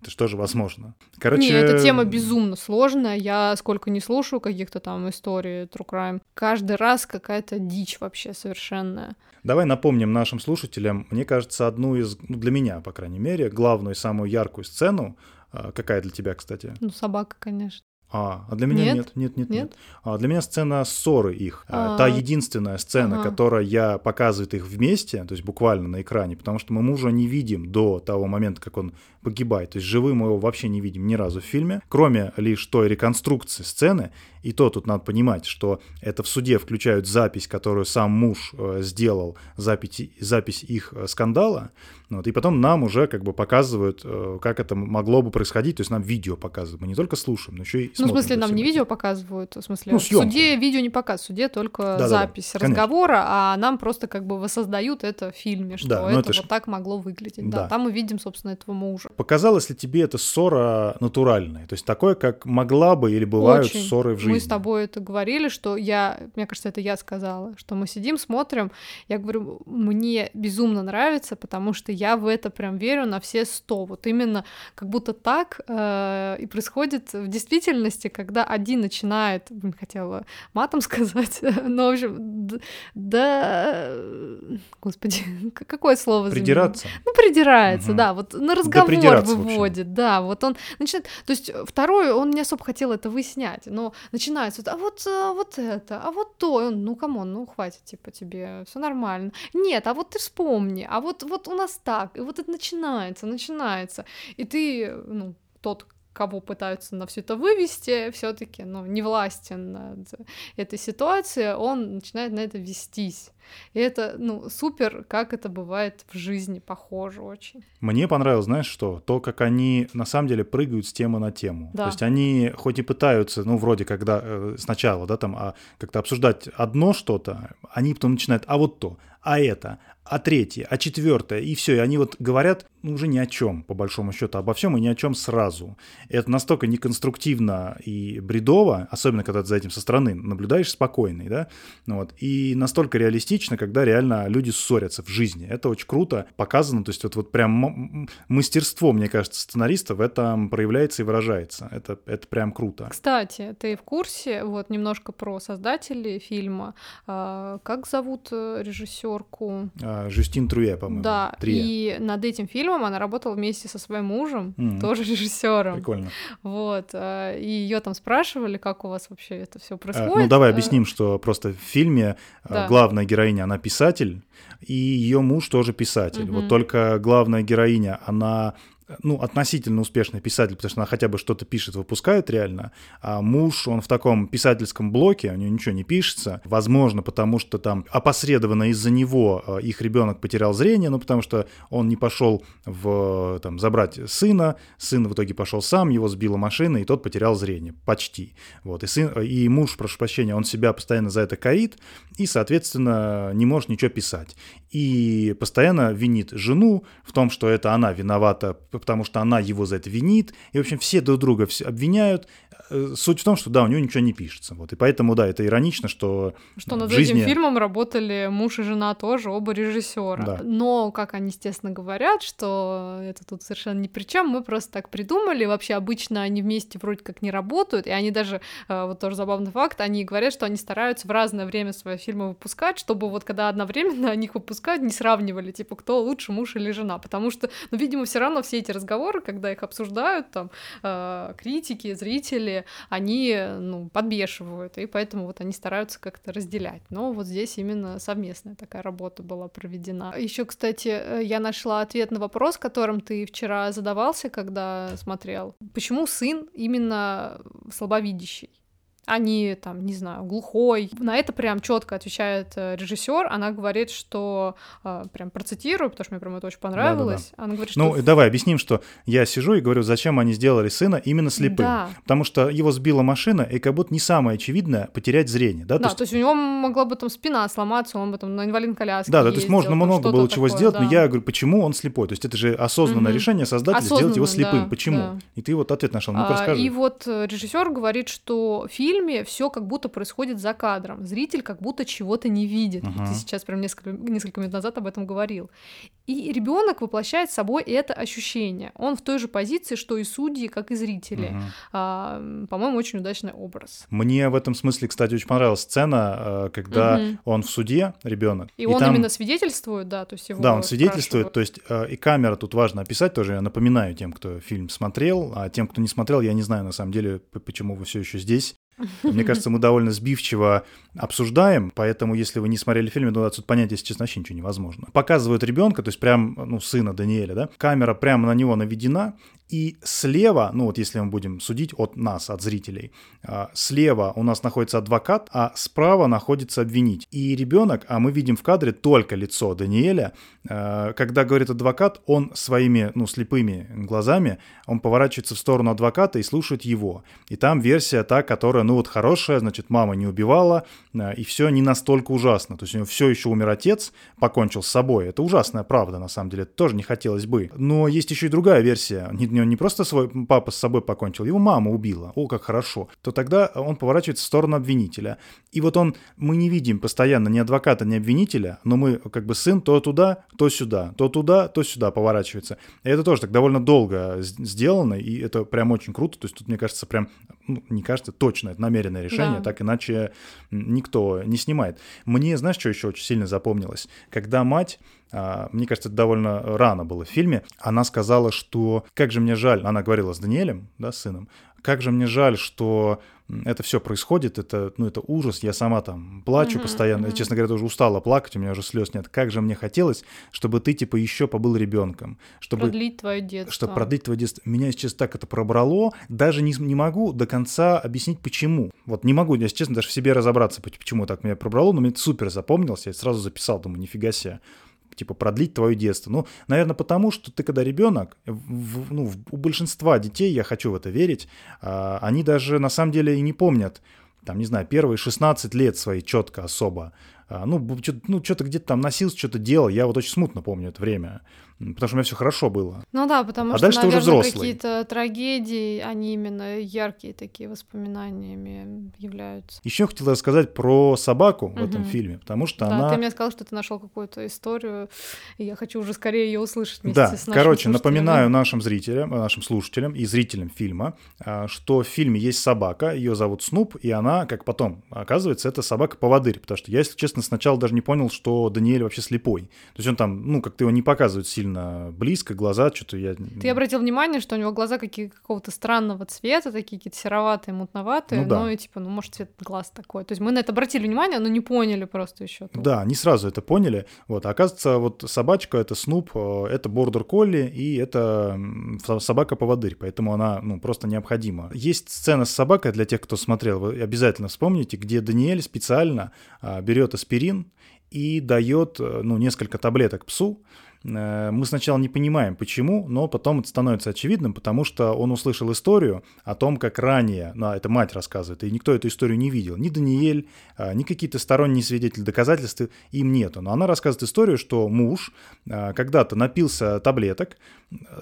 Это же возможно? Короче... Не, эта тема безумно сложная. Я сколько не слушаю каких-то там историй True Crime. Каждый раз какая-то дичь вообще совершенная. Давай напомним нашим слушателям, мне кажется, одну из, ну, для меня, по крайней мере, главную и самую яркую сцену, а, какая для тебя, кстати? Ну, собака, конечно. А, а для меня нет, нет, нет, нет. нет. А для меня сцена ссоры их. А, Та единственная сцена, ага. которая я показывает их вместе, то есть буквально на экране, потому что мы мужа не видим до того момента, как он погибает. То есть живым мы его вообще не видим ни разу в фильме, кроме лишь той реконструкции сцены. И то тут надо понимать, что это в суде включают запись, которую сам муж э, сделал, запись, запись их э, скандала. Вот, и потом нам уже как бы показывают, э, как это могло бы происходить. То есть нам видео показывают. Мы не только слушаем, но еще и Ну, в смысле, нам не видео показывают, в смысле, ну, в суде видео не показывают, в суде только да, запись да, да, разговора, конечно. а нам просто как бы воссоздают это в фильме, что да, это, это вот ж... так могло выглядеть. Да. да, там мы видим, собственно, этого мужа. Показалось ли тебе эта ссора натуральной? То есть такое, как могла бы или бывают Очень. ссоры в жизни? Мы с тобой это говорили, что я, мне кажется, это я сказала, что мы сидим, смотрим, я говорю, мне безумно нравится, потому что я в это прям верю на все сто. Вот именно как будто так э, и происходит в действительности, когда один начинает, хотела матом сказать, но, в общем, да, господи, какое слово? Придираться. Ну, придирается, угу. да, вот на разговор да выводит, да, вот он начинает, то есть второй, он не особо хотел это выяснять, но начинается, а вот, а вот это, а вот то, и он, ну, come on, ну, хватит, типа, тебе, все нормально. Нет, а вот ты вспомни, а вот, вот у нас так, и вот это начинается, начинается, и ты, ну, тот, кого пытаются на все это вывести, все-таки, ну, не властен над этой ситуацией, он начинает на это вестись. И это, ну, супер, как это бывает в жизни, похоже очень. Мне понравилось, знаешь что? То, как они на самом деле прыгают с темы на тему. Да. То есть они хоть и пытаются, ну, вроде когда э, сначала, да, там, а, как-то обсуждать одно что-то, они потом начинают, а вот то, а это, а третье, а четвертое, и все. И они вот говорят ну, уже ни о чем, по большому счету, обо всем и ни о чем сразу. Это настолько неконструктивно и бредово, особенно когда ты за этим со стороны наблюдаешь спокойный, да, ну вот, и настолько реалистично, когда реально люди ссорятся в жизни. Это очень круто показано, то есть вот, вот прям мастерство, мне кажется, сценариста в этом проявляется и выражается. Это, это прям круто. Кстати, ты в курсе, вот немножко про создателей фильма, а, как зовут э, режиссерку? А, Жюстин Труе, по-моему. Да, Трие. и над этим фильмом она работала вместе со своим мужем, mm. тоже режиссером. Прикольно. Вот, э, и ее там спрашивали, как у вас вообще это все происходит. Ну, давай объясним, что просто в фильме э, да. главная героиня, она писатель, и ее муж тоже писатель. Mm-hmm. Вот только главная героиня, она ну, относительно успешный писатель, потому что она хотя бы что-то пишет, выпускает реально, а муж, он в таком писательском блоке, у него ничего не пишется, возможно, потому что там опосредованно из-за него э, их ребенок потерял зрение, ну, потому что он не пошел в, там, забрать сына, сын в итоге пошел сам, его сбила машина, и тот потерял зрение, почти, вот, и, сын, и муж, прошу прощения, он себя постоянно за это корит, и, соответственно, не может ничего писать, и постоянно винит жену в том, что это она виновата потому что она его за это винит. И, в общем, все друг друга обвиняют. Э, суть в том, что да, у него ничего не пишется. Вот. И поэтому, да, это иронично, что Что над жизни... этим фильмом работали муж и жена тоже, оба режиссера. Да. Но, как они, естественно, говорят, что это тут совершенно ни при чем, мы просто так придумали. Вообще обычно они вместе вроде как не работают, и они даже, э, вот тоже забавный факт, они говорят, что они стараются в разное время свои фильмы выпускать, чтобы вот когда одновременно они их выпускают, не сравнивали, типа, кто лучше, муж или жена. Потому что, ну, видимо, все равно все эти разговоры, когда их обсуждают, там, э, критики, зрители, они, ну, подбешивают, и поэтому вот они стараются как-то разделять. Но вот здесь именно совместная такая работа была проведена. Еще, кстати, э, я нашла ответ на вопрос, которым ты вчера задавался, когда смотрел. Почему сын именно слабовидящий? Они там, не знаю, глухой. На это прям четко отвечает э, режиссер. Она говорит, что э, прям процитирую, потому что мне прям это очень понравилось. Да, да, да. Она говорит, ну, что... Ну, давай объясним, что я сижу и говорю, зачем они сделали сына именно слепым. Да. Потому что его сбила машина, и как будто не самое очевидное потерять зрение. Да, да то, есть... то есть у него могла бы там спина сломаться, он бы там на инвалидной коляске Да, да, то есть можно много было чего сделать, да. но я говорю, почему он слепой? То есть это же осознанное угу. решение создателя сделать его слепым. Да, почему? Да. И ты вот ответ нашел. Ну-ка а, И вот э, режиссер говорит, что в фильме все как будто происходит за кадром. Зритель как будто чего-то не видит. Uh-huh. Ты сейчас прям несколько, несколько минут назад об этом говорил. И ребенок воплощает собой это ощущение. Он в той же позиции, что и судьи, как и зрители. Uh-huh. А, по-моему, очень удачный образ. Мне в этом смысле, кстати, очень понравилась сцена, э, когда uh-huh. он в суде, ребенок. И, и он там... именно свидетельствует, да, то есть его Да, он свидетельствует, то есть э, и камера тут важно описать тоже. Я напоминаю тем, кто фильм смотрел, а тем, кто не смотрел, я не знаю на самом деле, почему вы все еще здесь. Мне кажется, мы довольно сбивчиво обсуждаем, поэтому если вы не смотрели фильм, то отсюда понять, если честно, вообще ничего невозможно. Показывают ребенка, то есть прям, ну, сына Даниэля, да, камера прямо на него наведена, и слева, ну вот если мы будем судить от нас, от зрителей, а, слева у нас находится адвокат, а справа находится обвинитель. И ребенок, а мы видим в кадре только лицо Даниэля, а, когда говорит адвокат, он своими, ну, слепыми глазами, он поворачивается в сторону адвоката и слушает его. И там версия та, которая, ну вот хорошая, значит, мама не убивала, а, и все не настолько ужасно. То есть у него все еще умер отец, покончил с собой. Это ужасная правда, на самом деле, тоже не хотелось бы. Но есть еще и другая версия, он не просто свой папа с собой покончил, его мама убила, о, как хорошо, то тогда он поворачивается в сторону обвинителя. И вот он, мы не видим постоянно ни адвоката, ни обвинителя, но мы как бы сын то туда, то сюда, то туда, то сюда поворачивается. И это тоже так довольно долго сделано, и это прям очень круто. То есть тут, мне кажется, прям, ну, не кажется, точно, это намеренное решение, да. так иначе никто не снимает. Мне, знаешь, что еще очень сильно запомнилось? Когда мать мне кажется, это довольно рано было в фильме, она сказала, что как же мне жаль, она говорила с Даниэлем, да, с сыном, как же мне жаль, что это все происходит, это, ну, это ужас, я сама там плачу uh-huh, постоянно, uh-huh. честно говоря, тоже устала плакать, у меня уже слез нет. Как же мне хотелось, чтобы ты, типа, еще побыл ребенком, чтобы... Продлить твое детство. Чтобы продлить твое детство. Меня сейчас так это пробрало, даже не, не могу до конца объяснить, почему. Вот не могу, если честно, даже в себе разобраться, почему так меня пробрало, но мне это супер запомнилось, я сразу записал, думаю, нифига себе типа продлить твое детство. Ну, наверное, потому что ты когда ребенок, в, ну, у большинства детей, я хочу в это верить, а, они даже на самом деле и не помнят, там, не знаю, первые 16 лет свои четко особо. А, ну, что-то ну, где-то там носился, что-то делал. Я вот очень смутно помню это время потому что у меня все хорошо было. Ну да, потому а что, дальше наверное, уже какие-то трагедии, они именно яркие такие воспоминаниями являются. Еще хотел рассказать про собаку угу. в этом фильме, потому что да, она... ты мне сказал, что ты нашел какую-то историю, и я хочу уже скорее ее услышать вместе да, с нашим короче, напоминаю нашим зрителям, нашим слушателям и зрителям фильма, а, что в фильме есть собака, ее зовут Снуп, и она, как потом оказывается, это собака-поводырь, потому что я, если честно, сначала даже не понял, что Даниэль вообще слепой. То есть он там, ну, как-то его не показывают сильно сильно близко, глаза что-то я... Ты обратил внимание, что у него глаза какие какого-то странного цвета, такие какие-то сероватые, мутноватые, ну, да. ну и типа, ну может цвет глаз такой. То есть мы на это обратили внимание, но не поняли просто еще. Да, не сразу это поняли. Вот, а оказывается, вот собачка, это Снуп, э, это бордер колли и это собака-поводырь, поэтому она, ну, просто необходима. Есть сцена с собакой для тех, кто смотрел, вы обязательно вспомните, где Даниэль специально а, берет аспирин и дает, э, ну, несколько таблеток псу, мы сначала не понимаем, почему, но потом это становится очевидным, потому что он услышал историю о том, как ранее, ну, это мать рассказывает, и никто эту историю не видел, ни Даниэль, а, ни какие-то сторонние свидетели, доказательств им нету. Но она рассказывает историю, что муж а, когда-то напился таблеток,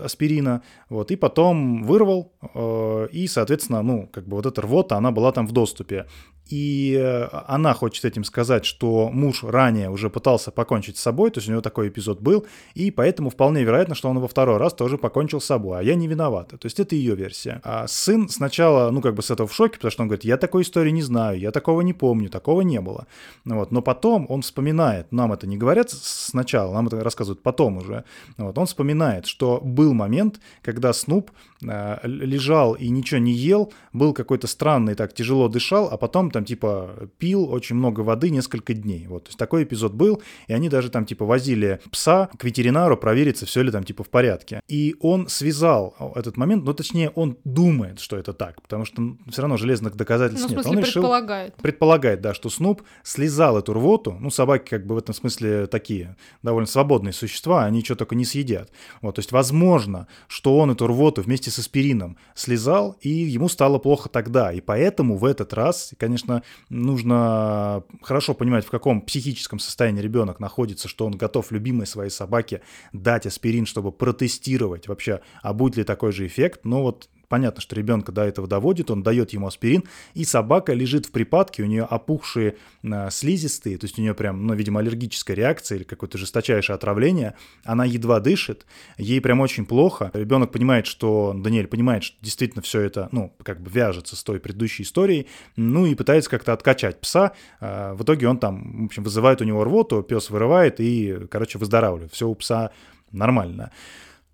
аспирина, вот, и потом вырвал, э, и, соответственно, ну, как бы вот эта рвота, она была там в доступе. И э, она хочет этим сказать, что муж ранее уже пытался покончить с собой, то есть у него такой эпизод был, и поэтому вполне вероятно, что он во второй раз тоже покончил с собой, а я не виновата. То есть это ее версия. А сын сначала, ну, как бы с этого в шоке, потому что он говорит, я такой истории не знаю, я такого не помню, такого не было. Вот. Но потом он вспоминает, нам это не говорят сначала, нам это рассказывают потом уже, вот. он вспоминает, что был момент, когда Снуп лежал и ничего не ел, был какой-то странный, так тяжело дышал, а потом там типа пил очень много воды несколько дней. Вот, то есть такой эпизод был, и они даже там типа возили пса к ветеринару провериться, все ли там типа в порядке. И он связал этот момент, ну точнее он думает, что это так, потому что все равно железных доказательств ну, нет. он решил, предполагает. Предполагает, да, что Снуп слезал эту рвоту, ну собаки как бы в этом смысле такие довольно свободные существа, они что только не съедят. Вот, то есть возможно, что он эту рвоту вместе с аспирином слезал, и ему стало плохо тогда. И поэтому в этот раз, конечно, нужно хорошо понимать, в каком психическом состоянии ребенок находится, что он готов любимой своей собаке дать аспирин, чтобы протестировать вообще, а будет ли такой же эффект. Но вот Понятно, что ребенка до этого доводит, он дает ему аспирин, и собака лежит в припадке, у нее опухшие э, слизистые, то есть у нее прям, ну, видимо, аллергическая реакция или какое-то жесточайшее отравление, она едва дышит, ей прям очень плохо. Ребенок понимает, что, Даниэль понимает, что действительно все это, ну, как бы вяжется с той предыдущей историей, ну, и пытается как-то откачать пса. Э, в итоге он там, в общем, вызывает у него рвоту, пес вырывает и, короче, выздоравливает. Все у пса нормально.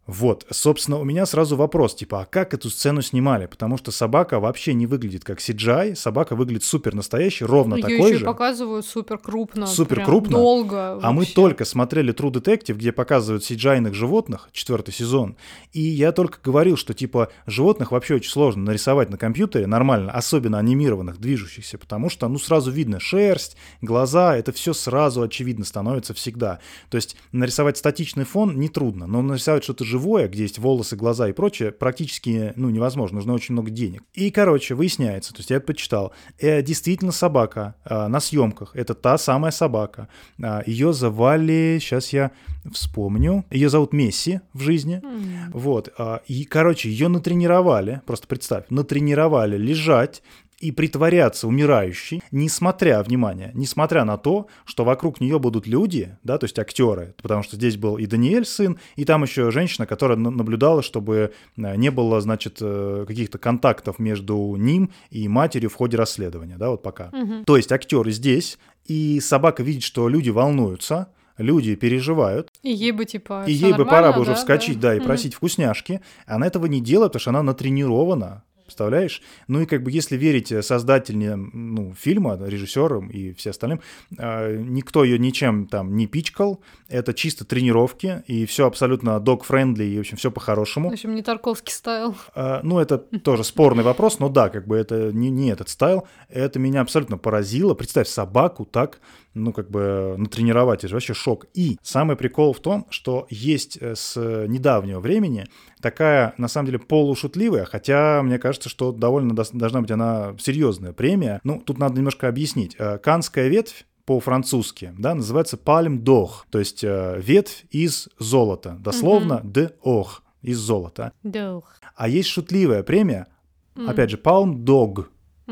Вот, собственно, у меня сразу вопрос, типа, а как эту сцену снимали? Потому что собака вообще не выглядит как CGI, собака выглядит супер настоящий, ровно Её такой еще же. показывают супер крупно. Супер крупно. Долго. А мы только смотрели True Detective, где показывают CGI-ных животных, четвертый сезон, и я только говорил, что, типа, животных вообще очень сложно нарисовать на компьютере нормально, особенно анимированных, движущихся, потому что, ну, сразу видно шерсть, глаза, это все сразу очевидно становится всегда. То есть нарисовать статичный фон нетрудно, но нарисовать что-то живое, где есть волосы, глаза и прочее, практически ну, невозможно, нужно очень много денег. И, короче, выясняется, то есть я почитал, э, действительно собака э, на съемках, это та самая собака. Э, ее звали, сейчас я вспомню, ее зовут Месси в жизни, mm. вот, э, и, короче, ее натренировали, просто представь, натренировали лежать и притворяться умирающей, несмотря, внимание, несмотря на то, что вокруг нее будут люди, да, то есть актеры, потому что здесь был и Даниэль сын, и там еще женщина, которая наблюдала, чтобы э, не было, значит, э, каких-то контактов между ним и матерью в ходе расследования, да, вот пока. Угу. То есть актеры здесь, и собака видит, что люди волнуются, люди переживают. И ей бы типа. И ей бы пора бы уже вскочить, да, да и просить вкусняшки. Она этого не делает, потому что она натренирована представляешь? Ну и как бы если верить создателям ну, фильма, режиссерам и все остальным, э, никто ее ничем там не пичкал, это чисто тренировки, и все абсолютно dog-friendly, и, в общем, все по-хорошему. В общем, не Тарковский стайл. Э, ну, это тоже спорный вопрос, но да, как бы это не, не этот стайл, это меня абсолютно поразило. Представь, собаку так ну, как бы натренировать, это же вообще шок. И самый прикол в том, что есть э, с недавнего времени такая, на самом деле, полушутливая, хотя мне кажется, что довольно должна быть она серьезная премия. Ну, тут надо немножко объяснить. Э, Канская ветвь по-французски, да, называется Palm d'Or, то есть э, ветвь из золота, дословно mm-hmm. de or, из золота. D'or. А есть шутливая премия, mm. опять же, Palm Dog,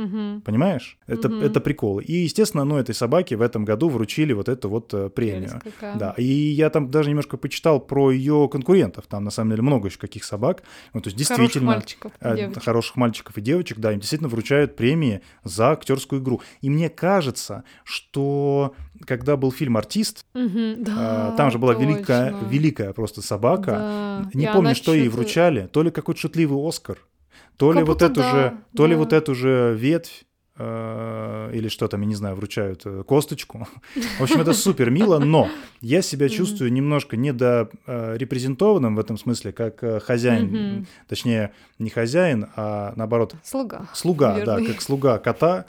Угу. Понимаешь? Это, угу. это прикол. И, естественно, ну, этой собаке в этом году вручили вот эту вот э, премию. Да. И я там даже немножко почитал про ее конкурентов. Там, на самом деле, много еще каких собак. Ну, то есть, действительно... Хороших мальчиков и девочек. Хороших мальчиков и девочек, да, им действительно вручают премии за актерскую игру. И мне кажется, что когда был фильм «Артист», угу, да, там же была великая, великая просто собака. Да. Не и помню, что ей вручали. То ли какой-то шутливый «Оскар», то ли вот эту да, же, то да. ли вот эту же ветвь э, или что там, я не знаю, вручают э, косточку. В общем, это супер мило, но я себя чувствую немножко недорепрезентованным в этом смысле, как э, хозяин, точнее, не хозяин, а наоборот... Слуга. Слуга, да, как слуга кота.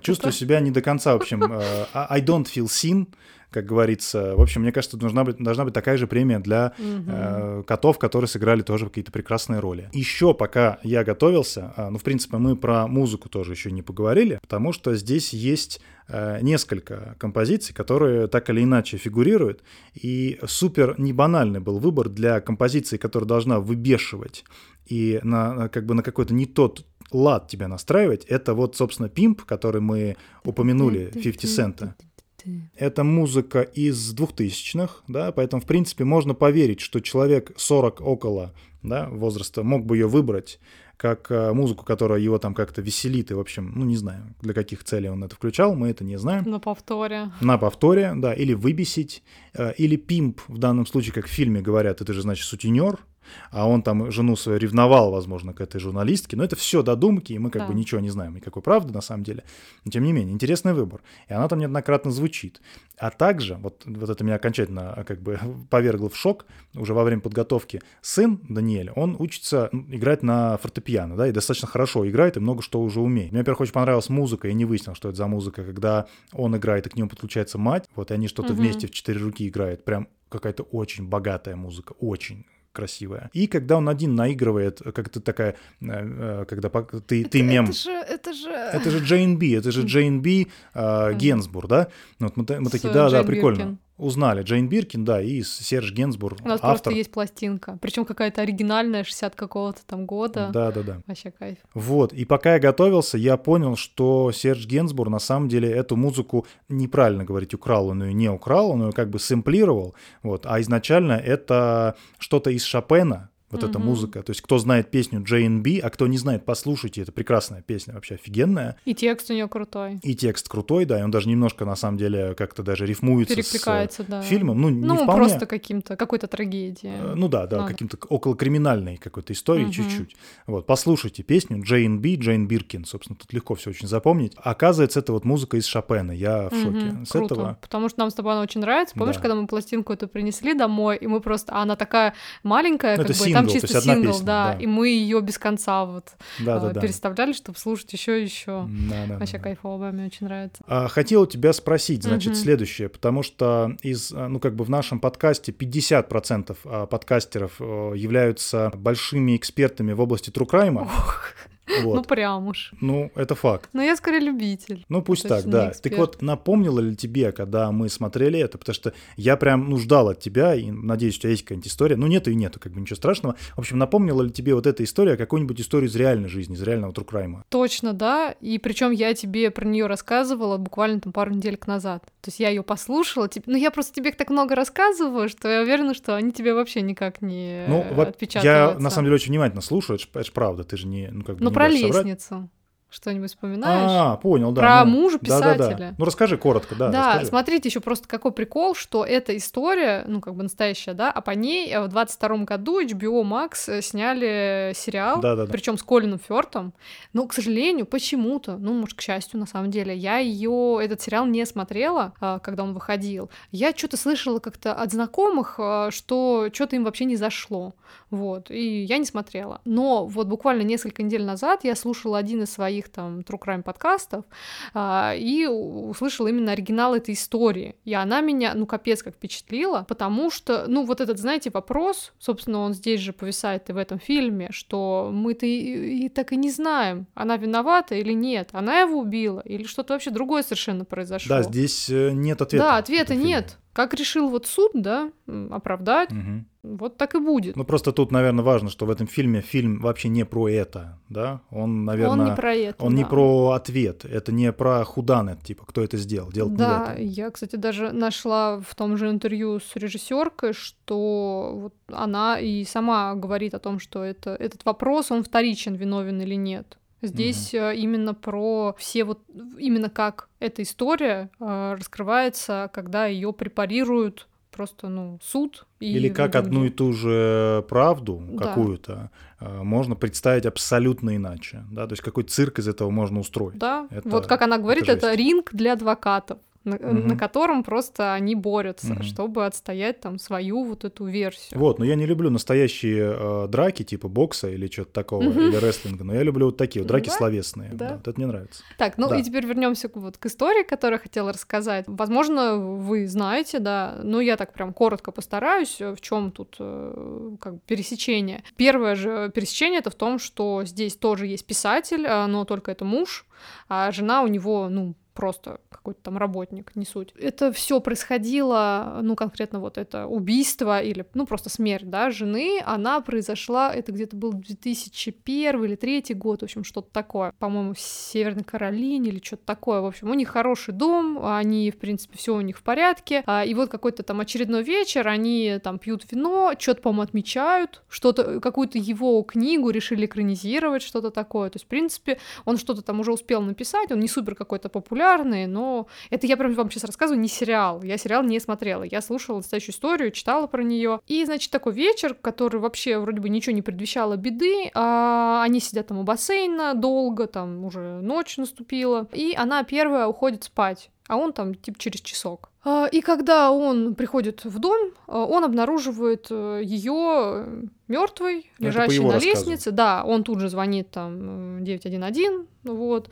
Чувствую себя не до конца, в общем, I don't feel seen, как говорится. В общем, мне кажется, должна быть, должна быть такая же премия для угу. э, котов, которые сыграли тоже какие-то прекрасные роли. Еще пока я готовился, э, ну, в принципе, мы про музыку тоже еще не поговорили, потому что здесь есть э, несколько композиций, которые так или иначе фигурируют, и супер не банальный был выбор для композиции, которая должна выбешивать и на, как бы на какой-то не тот лад тебя настраивать, это вот, собственно, пимп, который мы упомянули, 50 цента. Это музыка из 2000-х, да, поэтому, в принципе, можно поверить, что человек 40 около да, возраста мог бы ее выбрать как э, музыку, которая его там как-то веселит, и, в общем, ну, не знаю, для каких целей он это включал, мы это не знаем. На повторе. На повторе, да, или выбесить, э, или пимп, в данном случае, как в фильме говорят, это же, значит, сутенер, а он там жену свою ревновал, возможно, к этой журналистке. Но это все додумки, и мы как да. бы ничего не знаем никакой правды на самом деле. Но тем не менее, интересный выбор. И она там неоднократно звучит. А также, вот, вот это меня окончательно а, как бы повергло в шок, уже во время подготовки, сын Даниэль, он учится играть на фортепиано, да, и достаточно хорошо играет, и много что уже умеет. Мне, во-первых, очень понравилась музыка, я не выяснил, что это за музыка, когда он играет, и к нему подключается мать, вот, и они что-то угу. вместе в четыре руки играют, прям какая-то очень богатая музыка, очень красивая. И когда он один наигрывает, как-то такая, э, э, когда ты, это, ты мем... Это же... Это же, это же Джейн Би, это же Джейн Би э, Генсбур, да? Вот мы, мы такие, да, да, прикольно. Биркин узнали Джейн Биркин, да, и Серж Генсбур, У нас автор. просто есть пластинка, причем какая-то оригинальная, 60 какого-то там года. Да, да, да. Вообще кайф. Вот, и пока я готовился, я понял, что Серж Генсбур на самом деле эту музыку, неправильно говорить, украл, он ее не украл, он ее как бы сэмплировал, вот, а изначально это что-то из Шопена, вот mm-hmm. эта музыка. То есть кто знает песню J&B, а кто не знает, послушайте, это прекрасная песня, вообще офигенная. И текст у нее крутой. И текст крутой, да, и он даже немножко, на самом деле, как-то даже рифмуется Перекликается, с да. фильмом. Ну, не ну вполне. просто каким-то, какой-то трагедией. Э, ну да, да, Надо. каким-то около криминальной какой-то истории mm-hmm. чуть-чуть. Вот, послушайте песню J&B, Джейн Биркин, собственно, тут легко все очень запомнить. Оказывается, это вот музыка из Шопена, я в шоке mm-hmm. с Круто, этого. потому что нам с тобой она очень нравится. Помнишь, да. когда мы пластинку эту принесли домой, и мы просто, а она такая маленькая, ну, как это бы, там чисто сингл, да, да, и мы ее без конца вот да, да, э, переставляли, чтобы слушать еще и еще. Да, да, Вообще да. кайфово, мне очень нравится. А, хотел тебя спросить, значит, Мгм. следующее, потому что из, а, ну, как бы в нашем подкасте 50% а, подкастеров э, являются большими экспертами в области true crime. Ох, Вот. ну прям уж. Ну, это факт. Но я скорее любитель. Ну, пусть так, да. Так вот, напомнило ли тебе, когда мы смотрели это? Потому что я прям, ну, ждал от тебя, и надеюсь, у тебя есть какая-нибудь история. Ну, нету и нету, как бы ничего страшного. В общем, напомнила ли тебе вот эта история какую-нибудь историю из реальной жизни, из реального crime? Точно, да. И причем я тебе про нее рассказывала буквально там пару недель назад. То есть я ее послушала. тип- Ну, я просто тебе так много рассказываю, что я уверена, что они тебе вообще никак не Ну, вот я на самом деле очень внимательно слушаю, это ж, это ж правда, ты же не, ну, как бы Ну, про дашь соврать. Что-нибудь вспоминаешь? А, понял, да. Про ну, мужа да, да, писателя. да. Ну расскажи коротко, да. Да, расскажи. смотрите, еще просто какой прикол, что эта история, ну, как бы настоящая, да, а по ней э, в 22 году HBO Max э, сняли сериал, Да, да, да. причем с Колином Фёртом. Но, к сожалению, почему-то, ну, может, к счастью, на самом деле, я ее, этот сериал не смотрела, а, когда он выходил. Я что-то слышала как-то от знакомых, а, что что-то им вообще не зашло. Вот, и я не смотрела. Но вот буквально несколько недель назад я слушала один из своих там True Crime подкастов а, и услышала именно оригинал этой истории. И она меня, ну, капец как впечатлила, потому что, ну, вот этот, знаете, вопрос, собственно, он здесь же повисает и в этом фильме, что мы-то и, и так и не знаем, она виновата или нет, она его убила, или что-то вообще другое совершенно произошло. Да, здесь э, нет ответа. Да, ответа нет. Как решил вот суд, да, оправдать, Мгм. Вот так и будет. Ну просто тут, наверное, важно, что в этом фильме фильм вообще не про это, да? Он, наверное, он не про это. он не да. про ответ, это не про худанет, типа, кто это сделал, дело не в Да, я, кстати, даже нашла в том же интервью с режиссеркой, что вот она и сама говорит о том, что это, этот вопрос, он вторичен, виновен или нет. Здесь э, именно про все вот, именно как эта история э, раскрывается, когда ее препарируют просто, ну, суд. И Или как люди. одну и ту же правду Да. какую-то э, можно представить абсолютно иначе, да? То есть какой цирк из этого можно устроить. Да, Это- вот как она говорит, это это, ринг для адвокатов, на, Мгм. на котором просто они борются, Мгм. чтобы отстоять там свою вот эту версию. Вот, но я не люблю настоящие э, драки, типа бокса или что-то такого, Мгм. или рестлинга, но я люблю вот такие вот драки Да, словесные. да. Да. вот это мне нравится. Так, ну Да. и теперь вернемся к, вот, к истории, которую я хотела рассказать. Возможно, вы знаете, да, но я так прям коротко постараюсь, э, в чем тут э, как бы пересечение. Первое же пересечение это в том, что здесь тоже есть писатель, э, но только это муж, а жена у него, ну, просто какой-то там работник, не суть. Это все происходило, ну, конкретно вот это убийство или, ну, просто смерть, да, жены, она произошла, это где-то был 2001 или 2003 год, в общем, что-то такое, по-моему, в Северной Каролине или что-то такое, в общем, у них хороший дом, они, в принципе, все у них в порядке, а, и вот какой-то там очередной вечер, они там пьют вино, что-то, по-моему, отмечают, что-то, какую-то его книгу решили экранизировать, что-то такое, то есть, в принципе, он что-то там уже успел написать, он не супер какой-то популярный, но это я прям вам сейчас рассказываю не сериал, я сериал не смотрела, я слушала настоящую историю, читала про нее, и, значит, такой вечер, который вообще вроде бы ничего не предвещало беды, а они сидят там у бассейна долго, там уже ночь наступила, и она первая уходит спать, а он там типа через часок. А, И когда он приходит в дом, а, он обнаруживает ее по лежащей его на рассказу. лестнице. Да, он тут же звонит там э, 911, вот,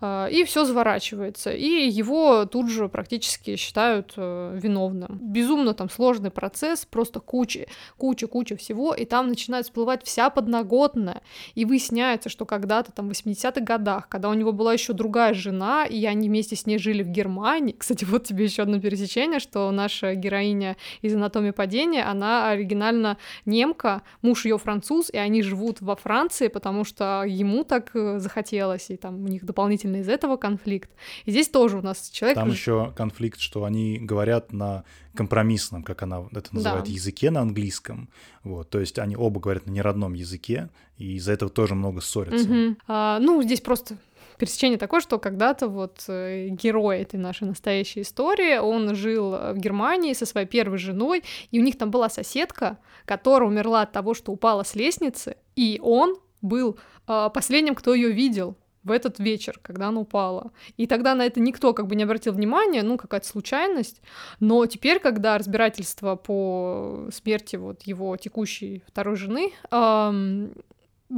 а, и все заворачивается. И его тут же практически считают э, виновным. Безумно там сложный процесс, просто куча, куча, куча всего, и там начинает всплывать вся подноготная. И выясняется, что когда-то там в 80-х годах, когда у него была еще другая жена, и они вместе с ней жили в Германии. Кстати, вот тебе еще одно пересечение, что наша героиня из анатомии падения, она оригинально немка, муж ее француз, и они живут во Франции, потому что ему так э, захотелось, и там у них дополнительно из этого конфликт. И здесь тоже у нас человек... Там еще конфликт, что они говорят на компромиссном, как она это называет, Да. языке на английском. Вот, то есть они оба говорят на неродном языке, и из-за этого тоже много ссорятся. Мгм. А, ну, здесь просто пересечение такое, что когда-то вот э, герой этой нашей настоящей истории, он жил э, в Германии со своей первой женой, и у них там была соседка, которая умерла от того, что упала с лестницы, и он был э, последним, кто ее видел в этот вечер, когда она упала. И тогда на это никто как бы не обратил внимания, ну, какая-то случайность. Но теперь, когда разбирательство по смерти вот его текущей второй жены, ам,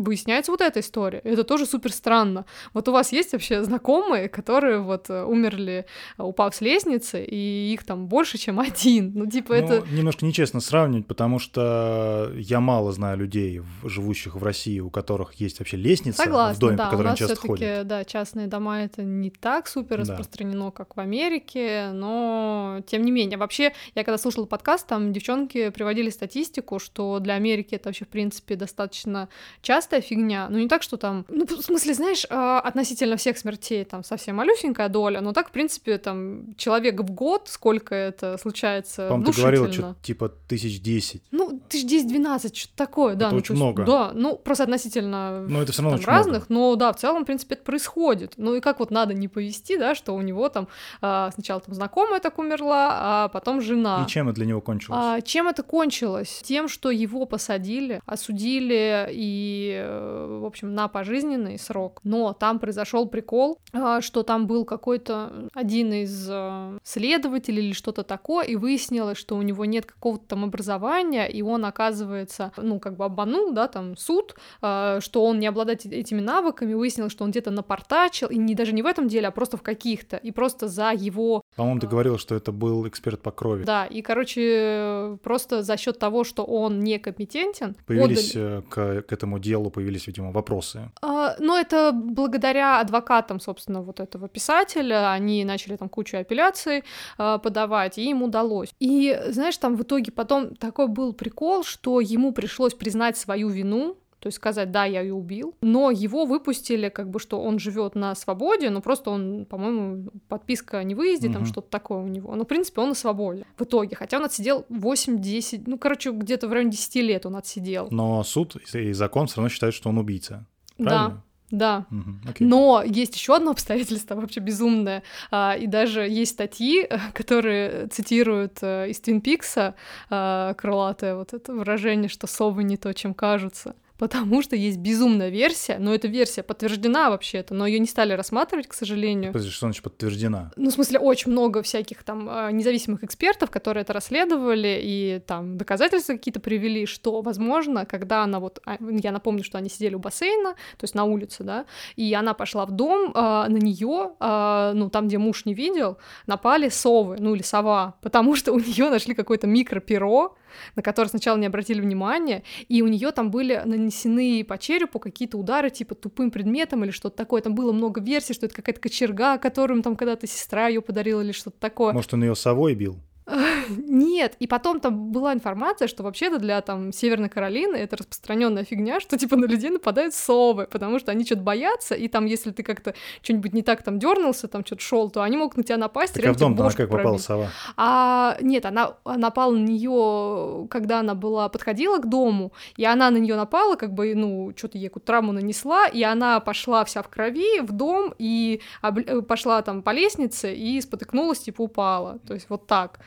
выясняется вот эта история. Это тоже супер странно. Вот у вас есть вообще знакомые, которые вот э, умерли, э, упав с лестницы, и их там больше, чем один. Ну, типа, Ну, это... немножко нечестно сравнивать, потому что я мало знаю людей, живущих в России, у которых есть вообще лестница Согласна, в доме, да, по которой они часто ходят. да, частные дома это не так супер Да. распространено, как в Америке, но тем не менее. Вообще, я когда слушала подкаст, там девчонки приводили статистику, что для Америки это вообще, в принципе, достаточно часто частая фигня. Ну, не так, что там... Ну, в смысле, знаешь, а, относительно всех смертей там совсем малюсенькая доля, но так, в принципе, там, человек в год, сколько это случается По-моему, ты говорила, что типа тысяч десять. Ну, тысяч десять-двенадцать, что-то такое, да. Это ну, очень много. Да, ну, просто относительно но это все равно там, разных, много. но да, в целом, в принципе, это происходит. Ну, и как вот надо не повести, да, что у него там а, сначала там знакомая так умерла, а потом жена. И чем это для него кончилось? А, чем это кончилось? Тем, что его посадили, осудили и, э, в общем, на пожизненный срок. Но там произошел прикол, а, что там был какой-то один из э, следователей или что-то такое, и выяснилось, что у него нет какого-то там образования, и он, оказывается, ну, как бы обманул, да, там, суд, а, что он не обладает этими навыками, выяснилось, что он где-то напортачил, и не даже не в этом деле, а просто в каких-то, и просто за его... По-моему, ты говорил, что это был эксперт по крови. Да, и, короче, просто за счет того, что он некомпетентен... Появились отдали... Э, к, к этому делу, появились, видимо, вопросы. А, ну, это благодаря адвокатам, собственно, вот этого писателя, они начали там кучу апелляций а, подавать, и им удалось. И, знаешь, там в итоге потом такой был прикол, что ему пришлось признать свою вину, то есть сказать, да, я ее убил, но его выпустили, как бы, что он живет на свободе, но просто он, по-моему, подписка не выезде, угу. там что-то такое у него. Ну, в принципе, он на свободе в итоге, хотя он отсидел 8-10, ну, короче, где-то в районе 10 лет он отсидел. Но суд и закон все равно считают, что он убийца. Правильно? Да. Да. Угу, Но есть еще одно обстоятельство вообще безумное. А, и даже есть статьи, которые цитируют а, из Твин Пикса а, крылатое вот это выражение, что совы не то, чем кажутся потому что есть безумная версия, но эта версия подтверждена вообще-то, но ее не стали рассматривать, к сожалению. Подожди, что значит подтверждена? Ну, в смысле, очень много всяких там а, независимых экспертов, которые это расследовали, и там доказательства какие-то привели, что, возможно, когда она вот, а, я напомню, что они сидели у бассейна, то есть на улице, да, и она пошла в дом, а, на нее, ну, там, где муж не видел, напали совы, ну, или сова, потому что у нее нашли какое-то микроперо, на который сначала не обратили внимания, и у нее там были нанесены по черепу какие-то удары, типа тупым предметом или что-то такое. Там было много версий, что это какая-то кочерга, которым там когда-то сестра ее подарила или что-то такое. Может, он ее совой бил? Нет, и потом там была информация, что вообще-то для там Северной Каролины это распространенная фигня, что типа на людей нападают совы, потому что они что-то боятся, и там, если ты как-то что-нибудь не так там дернулся, там что-то шел, то они могут на тебя напасть. Так а в дом как попала сова? А нет, она, она напала на нее, когда она была подходила к дому, и она на нее напала, как бы, ну, что-то ей какую-то травму нанесла, и она пошла вся в крови в дом и об... Э, пошла там по лестнице и спотыкнулась, типа упала, то есть вот так.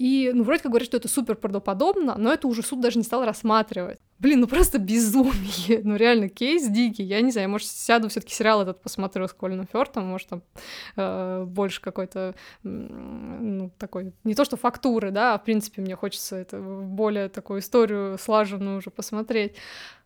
И, ну, вроде как говорят, что это супер правдоподобно, но это уже суд даже не стал рассматривать. Блин, ну просто безумие. Ну реально кейс дикий. Я не знаю, может, сяду все таки сериал этот посмотрю с Колином Фёртом, может, там э, больше какой-то, ну, такой, не то что фактуры, да, а в принципе мне хочется это более такую историю слаженную уже посмотреть.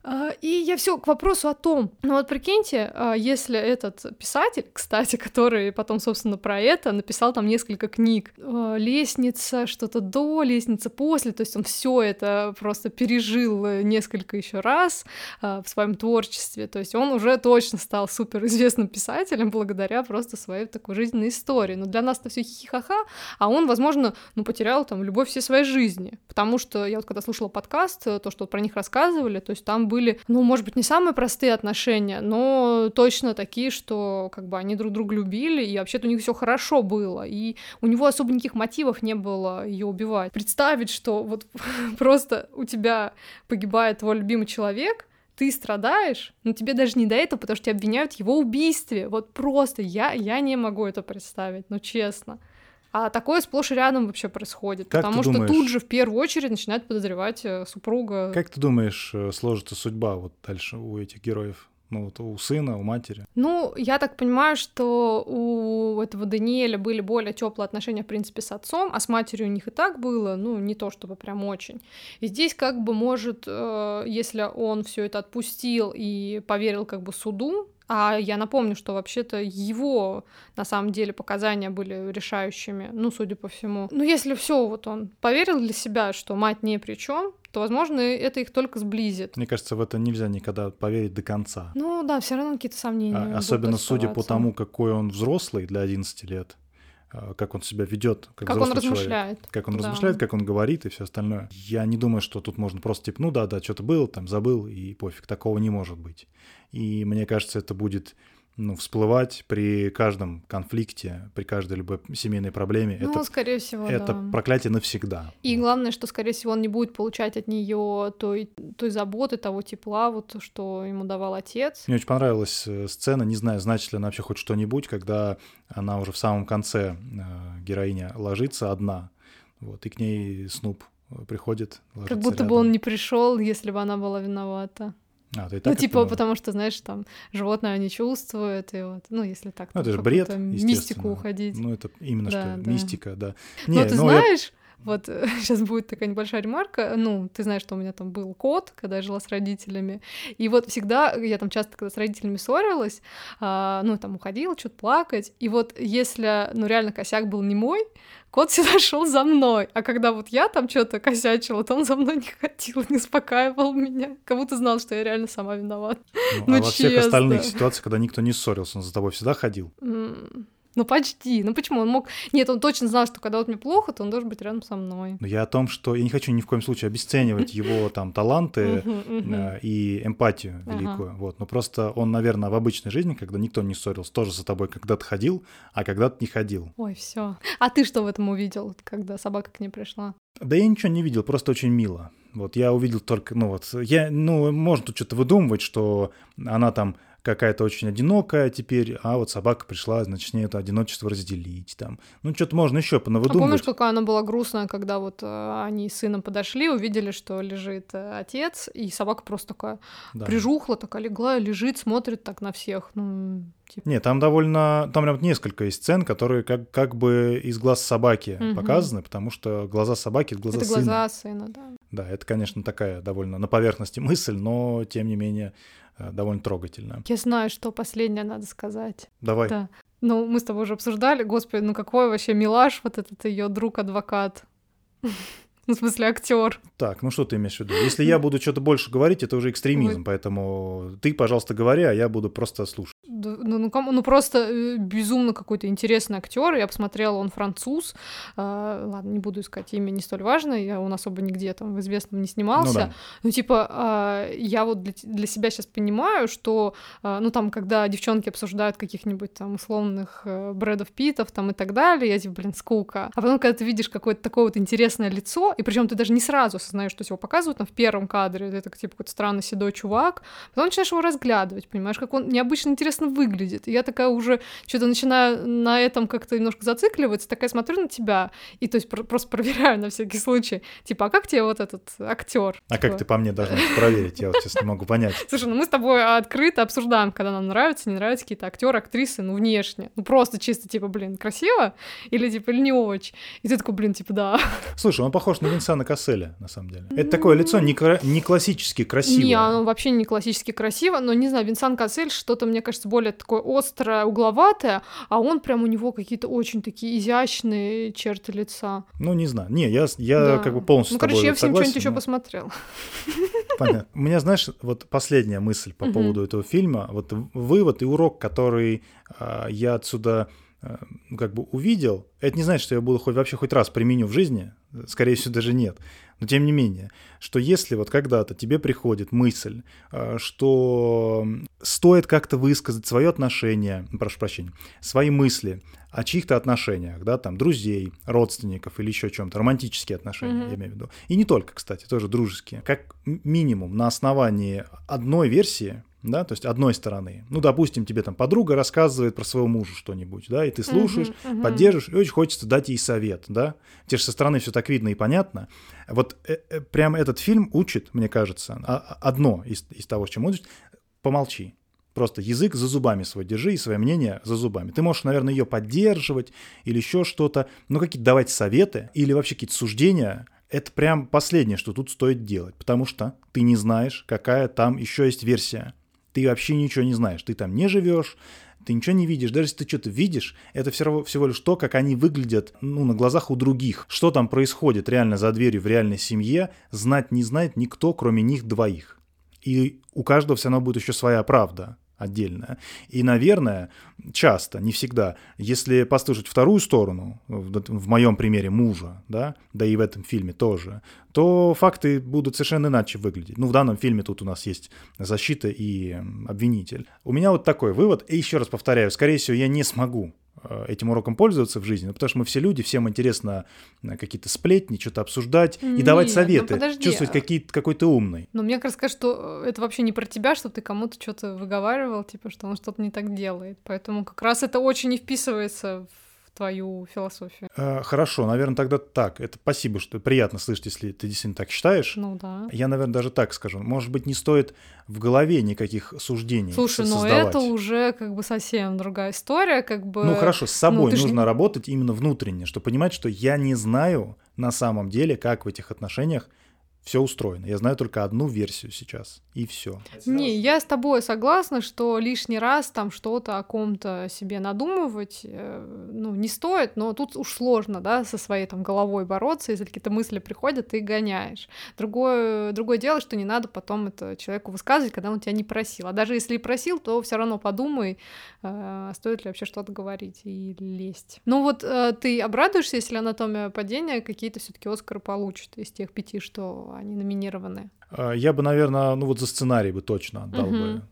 А, и я все к вопросу о том, ну вот прикиньте, а, если этот писатель, кстати, который потом, собственно, про это написал там несколько книг, а, лестница, что-то до, лестница после, то есть он все это просто пережил несколько еще раз в своем творчестве, то есть он уже точно стал супер известным писателем благодаря просто своей такой жизненной истории. Но для нас это все хихихаха, а он, возможно, ну потерял там любовь всей своей жизни, потому что я вот когда слушала подкаст, то, что про них рассказывали, то есть там были, ну, может быть, не самые простые отношения, но точно такие, что как бы они друг друга любили, и вообще-то у них все хорошо было, и у него особо никаких мотивов не было ее убивать. Представить, что вот просто у тебя погибает твой любимый человек, ты страдаешь, но тебе даже не до этого, потому что тебя обвиняют в его убийстве. Вот просто я, я не могу это представить, ну честно. А такое сплошь и рядом вообще происходит. Как потому что думаешь, тут же в первую очередь начинают подозревать э, супруга. Как ты думаешь, э, сложится судьба вот дальше у этих героев? Ну, вот у сына, у матери. Ну, я так понимаю, что у этого Даниэля были более теплые отношения, в принципе, с отцом, а с матерью у них и так было, ну, не то чтобы прям очень. И здесь как бы может, э, если он все это отпустил и поверил как бы суду, а я напомню, что вообще-то его на самом деле показания были решающими, ну, судя по всему. Ну, если все, вот он поверил для себя, что мать не при чем, то, возможно, это их только сблизит. Мне кажется, в это нельзя никогда поверить до конца. Ну да, все равно какие-то сомнения. А, особенно судя по тому, какой он взрослый для 11 лет. а, как он себя ведет, как, как он размышляет. Человек, как он да. размышляет, как он говорит и все остальное. Я не думаю, что тут можно просто типа, ну да, да, что-то было, там забыл и пофиг. Такого не может быть. И мне кажется, это будет ну, всплывать при каждом конфликте, при каждой любой семейной проблеме. Ну, это, скорее всего, Это да. проклятие навсегда. И вот. главное, что, скорее всего, он не будет получать от нее той, той заботы, того тепла, вот, что ему давал отец. Мне очень понравилась э, сцена, не знаю, значит ли она вообще хоть что-нибудь, когда она уже в самом конце, э, героиня, ложится одна, вот, и к ней Снуп приходит. Как будто рядом. бы он не пришел, если бы она была виновата. А, ты ну, так типа, потому что, знаешь, там животное не чувствует, и вот, ну, если так, ну, это же бред, мистику уходить. Ну, это именно да, что, да. мистика, да. Не, но ты знаешь, я... вот сейчас будет такая небольшая ремарка, ну, ты знаешь, что у меня там был кот, когда я жила с родителями, и вот всегда, я там часто, когда с родителями ссорилась, а, ну, там уходила, что-то плакать, и вот если, ну, реально косяк был не мой, кот всегда шел за мной. А когда вот я там что-то косячила, то он за мной не ходил, не успокаивал меня. Как будто знал, что я реально сама виновата. Ну, ну а во всех остальных ситуациях, когда никто не ссорился, он за тобой всегда ходил? Mm. Ну, почти. Ну, почему? Он мог... Нет, он точно знал, что когда вот мне плохо, то он должен быть рядом со мной. Но я о том, что... Я не хочу ни в коем случае обесценивать его там таланты э, и эмпатию великую. Вот. Но просто он, наверное, в обычной жизни, когда никто не ссорился, тоже за тобой когда-то ходил, а когда-то не ходил. Ой, все. А ты что в этом увидел, когда собака к ней пришла? Да я ничего не видел, просто очень мило. Вот я увидел только, ну вот, я, ну, можно тут что-то выдумывать, что она там какая-то очень одинокая теперь, а вот собака пришла, значит, с ней это одиночество разделить там. Ну, что-то можно еще понавыдумывать. А помнишь, какая она была грустная, когда вот э, они с сыном подошли, увидели, что лежит э, отец, и собака просто такая да. прижухла, такая легла, лежит, смотрит так на всех. Ну, типа... Нет, там довольно, там прям несколько есть сцен, которые как, как бы из глаз собаки угу. показаны, потому что глаза собаки — это глаза это сына. глаза сына, да. Да, это, конечно, такая довольно на поверхности мысль, но, тем не менее, Э, довольно трогательно. Я знаю, что последнее надо сказать. Давай. Да. Ну, мы с тобой уже обсуждали, господи, ну какой вообще милаш вот этот ее друг-адвокат. Ну, в смысле, актер. Так, ну что ты имеешь в виду? Если я буду что-то больше говорить, это уже экстремизм, поэтому ты, пожалуйста, говори, а я буду просто слушать. Да, ну, ну, ну, просто э, безумно какой-то интересный актер. Я посмотрела, он француз. А, ладно, не буду искать имя, не столь важно. Я, он особо нигде там в известном не снимался. Ну, да. ну типа, а, я вот для, для себя сейчас понимаю, что, а, ну, там, когда девчонки обсуждают каких-нибудь там условных а, Брэдов Питов там и так далее, я типа, блин, скука. А потом, когда ты видишь какое-то такое вот интересное лицо, и причем ты даже не сразу осознаешь, что его показывают там в первом кадре, это типа какой-то странный седой чувак, потом начинаешь его разглядывать, понимаешь, как он необычно интересно выглядит, и я такая уже что-то начинаю на этом как-то немножко зацикливаться, такая смотрю на тебя, и то есть просто проверяю на всякий случай, типа, а как тебе вот этот актер? А типа... как ты по мне должна проверить? Я вот сейчас не могу понять. Слушай, ну мы с тобой открыто обсуждаем, когда нам нравятся, не нравятся какие-то актеры, актрисы, ну внешне, ну просто чисто типа, блин, красиво или типа или не очень, и ты такой, блин, типа, да. Слушай, он похож на Винсана Касселя, на самом деле. Это такое лицо не, не классически красивое. Не, оно вообще не классически красиво, но не знаю, Винсан Кассель что-то, мне кажется, более такое острое, угловатое, а он прям у него какие-то очень такие изящные черты лица. Ну, не знаю. Не, я, я да. как бы полностью Ну, короче, я всем что-нибудь но... еще посмотрел. Понятно. У меня, знаешь, вот последняя мысль по поводу этого фильма, вот вывод и урок, который а, я отсюда как бы увидел, это не значит, что я буду хоть вообще хоть раз применю в жизни, скорее всего, даже нет. Но тем не менее, что если вот когда-то тебе приходит мысль, э, что стоит как-то высказать свое отношение, прошу прощения, свои мысли о чьих-то отношениях, да, там, друзей, родственников или еще чем-то, романтические отношения, mm-hmm. я имею в виду. И не только, кстати, тоже дружеские. Как минимум на основании одной версии да, то есть одной стороны. Ну, допустим, тебе там подруга рассказывает про своего мужа что-нибудь, да, и ты слушаешь, uh-huh, uh-huh. поддерживаешь, и очень хочется дать ей совет, да. Тебе же со стороны все так видно и понятно. Вот э, э, прям этот фильм учит, мне кажется, а, одно из, из того, чем учит, помолчи. Просто язык за зубами свой держи и свое мнение за зубами. Ты можешь, наверное, ее поддерживать или еще что-то, но какие-то давать советы или вообще какие-то суждения, это прям последнее, что тут стоит делать, потому что ты не знаешь, какая там еще есть версия ты вообще ничего не знаешь, ты там не живешь, ты ничего не видишь. Даже если ты что-то видишь, это все всего лишь то, как они выглядят ну, на глазах у других. Что там происходит реально за дверью в реальной семье, знать не знает никто, кроме них двоих. И у каждого все равно будет еще своя правда. Отдельная. И, наверное, часто, не всегда, если послушать вторую сторону, в, моем примере мужа, да, да и в этом фильме тоже, то факты будут совершенно иначе выглядеть. Ну, в данном фильме тут у нас есть защита и обвинитель. У меня вот такой вывод, и еще раз повторяю, скорее всего, я не смогу этим уроком пользоваться в жизни, ну, потому что мы все люди, всем интересно э, какие-то сплетни, что-то обсуждать и Нет, давать ну советы, подожди, чувствовать а- какие какой то умный. Но мне кажется, что это вообще не про тебя, что ты кому-то что-то выговаривал, типа, что он что-то не так делает. Поэтому как раз это очень не вписывается в твою философию. Э, Хорошо, наверное, тогда так. Это спасибо, что приятно слышать, если ты действительно так считаешь. Ну да. Я, наверное, даже так скажу. Может быть, не стоит в голове никаких суждений Слушай, ну создавать. это уже как бы совсем другая история, как бы. Ну хорошо, с собой ж нужно не- работать именно внутренне, чтобы понимать, что я не знаю на самом деле, как в этих отношениях все устроено. Я знаю только одну версию сейчас, и все. Не, я с тобой согласна, что лишний раз там что-то о ком-то себе надумывать, э, ну, не стоит, но тут уж сложно, да, со своей там головой бороться, если какие-то мысли приходят, ты гоняешь. Другое, другое дело, что не надо потом это человеку высказывать, когда он тебя не просил. А даже если и просил, то все равно подумай, э, стоит ли вообще что-то говорить и лезть. Ну вот э, ты обрадуешься, если анатомия падения какие-то все-таки Оскары получит из тех пяти, что они номинированы. А, Я бы, наверное, ну вот за сценарий бы точно отдал бы.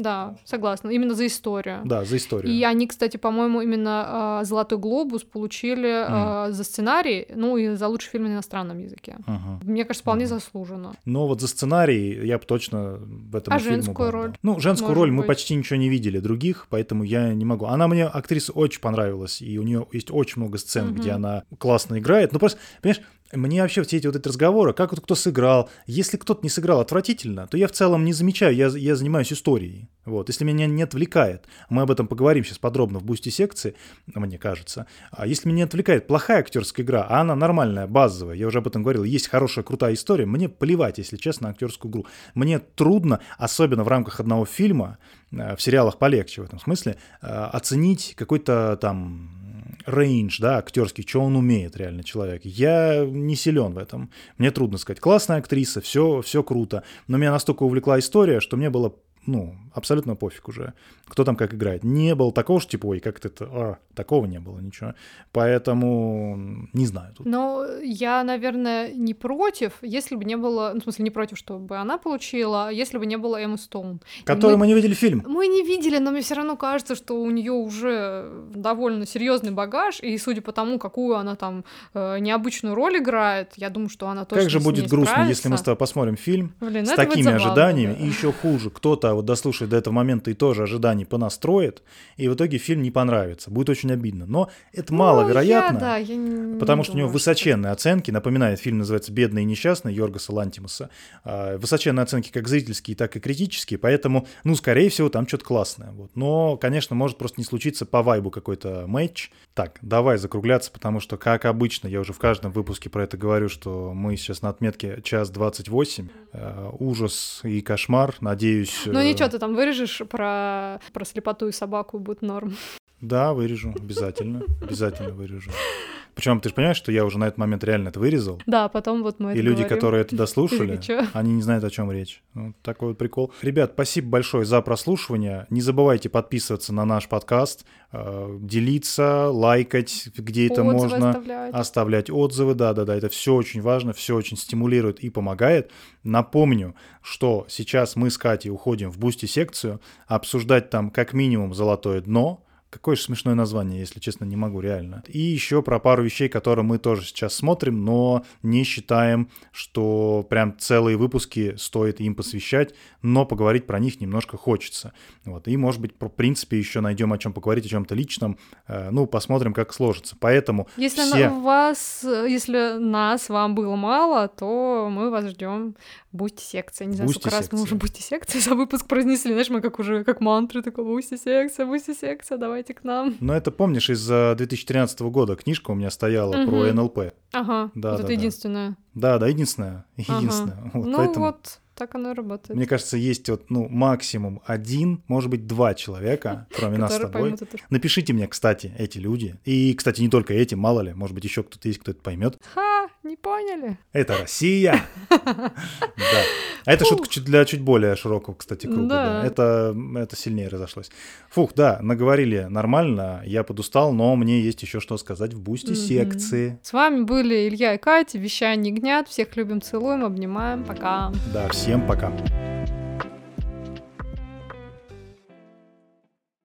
Да, согласна. Именно за историю. Да, за историю. И они, кстати, по-моему, именно а, Золотой глобус получили а, за сценарий, ну и за лучший фильм на иностранном языке. Ага. Мне кажется, вполне Мгм. заслуженно. Но вот за сценарий я бы точно в этом А женскую бы роль? отдал. Ну, женскую роль мы быть. почти ничего не видели других, поэтому я не могу. Она мне, актриса, очень понравилась, и у нее есть очень много сцен, Мгм. где она классно играет. Ну, просто, понимаешь, мне вообще все эти вот эти разговоры, как вот кто сыграл, если кто-то не сыграл отвратительно, то я в целом не замечаю, я, я занимаюсь историей. Вот, если меня не отвлекает, мы об этом поговорим сейчас подробно в бусте секции, мне кажется. А если меня не отвлекает плохая актерская игра, а она нормальная, базовая, я уже об этом говорил, есть хорошая, крутая история, мне плевать, если честно, на актерскую игру. Мне трудно, особенно в рамках одного фильма, э, в сериалах полегче в этом смысле, э, оценить какой-то там рейндж, да, актерский, что он умеет реально человек. Я не силен в этом. Мне трудно сказать. Классная актриса, все, все круто. Но меня настолько увлекла история, что мне было ну, абсолютно пофиг уже, кто там как играет. Не было такого, что типа, ой, как это, а, такого не было, ничего. Поэтому не знаю тут. Но я, наверное, не против, если бы не было, ну, в смысле, не против, чтобы она получила, а если бы не было Эммы Стоун. И Который мы- мы не видели фильм. Мы не видели, но мне все равно кажется, что у нее уже довольно серьезный багаж, и судя по тому, какую она там э, необычную роль играет, я думаю, что она точно Как же будет грустно, если мы с справится. тобой посмотрим фильм Блин, с такими ожиданиями, да. и еще хуже, кто-то вот дослушает до этого момента и тоже ожиданий понастроит, и в итоге фильм не понравится. Будет очень обидно. Но это Ну, маловероятно. я, да, я не Потому что у него думаю, высоченные оценки. Напоминает, фильм называется «Бедный и несчастный» Йоргаса Лантимуса. А, Высоченные оценки как зрительские, так и критические. Поэтому, ну, скорее всего, там что-то классное. Вот. Но, конечно, может просто не случиться по вайбу какой-то матч. Так, давай закругляться, потому что, как обычно, я уже в каждом выпуске про это говорю, что мы сейчас на отметке час 28. Э, ужас и кошмар. Надеюсь... Ну э, ничего, ты там вырежешь про, про слепоту и собаку, будет норм. Да, вырежу. Обязательно. Обязательно вырежу. Причем ты же понимаешь, что я уже на этот момент реально это вырезал. Да, потом вот мы И люди, говорим. которые это дослушали, они не знают, о чем речь. Вот такой вот прикол. Ребят, спасибо большое за прослушивание. Не забывайте подписываться на наш подкаст, э, делиться, лайкать, где это Отзывы можно, оставлять. оставлять отзывы. Да-да-да, это все очень важно, все очень стимулирует и помогает. Напомню, что сейчас мы с Катей уходим в бусти-секцию, обсуждать там как минимум золотое дно, Какое же смешное название, если честно, не могу реально. И еще про пару вещей, которые мы тоже сейчас смотрим, но не считаем, что прям целые выпуски стоит им посвящать, но поговорить про них немножко хочется. Вот. И, может быть, в принципе, еще найдем о чем поговорить, о чем-то личном. Э, Ну, посмотрим, как сложится. Поэтому Если все... вас, если нас вам было мало, то мы вас ждем Boosty секция. Не знаю, Boosty сколько раз мы секция. уже Boosty секция за выпуск произнесли. Знаешь, мы как уже как мантры такой Boosty секция, Boosty секция, давайте к нам. Но это, помнишь, из э, 2013 года книжка у меня стояла про Мгм. НЛП. Ага, Да, вот да, это да. единственное. Да, да, единственное. Ага. Единственное. Вот, ну поэтому... вот, так оно и работает. Мне кажется, есть вот, ну, максимум один, может быть, два человека, кроме нас с тобой. Напишите мне, кстати, эти люди. И, кстати, не только эти, мало ли, может быть, еще кто-то есть, кто это поймет. Ха! Не поняли? Это Россия! Да. А это шутка для чуть более широкого, кстати, круга. Это, это сильнее разошлось. Фух, да, наговорили нормально. Я подустал, но мне есть еще что сказать в бусте секции. С вами были Илья и Катя, вещание гнят. Всех любим, целуем, обнимаем. Пока. Да, Всем пока.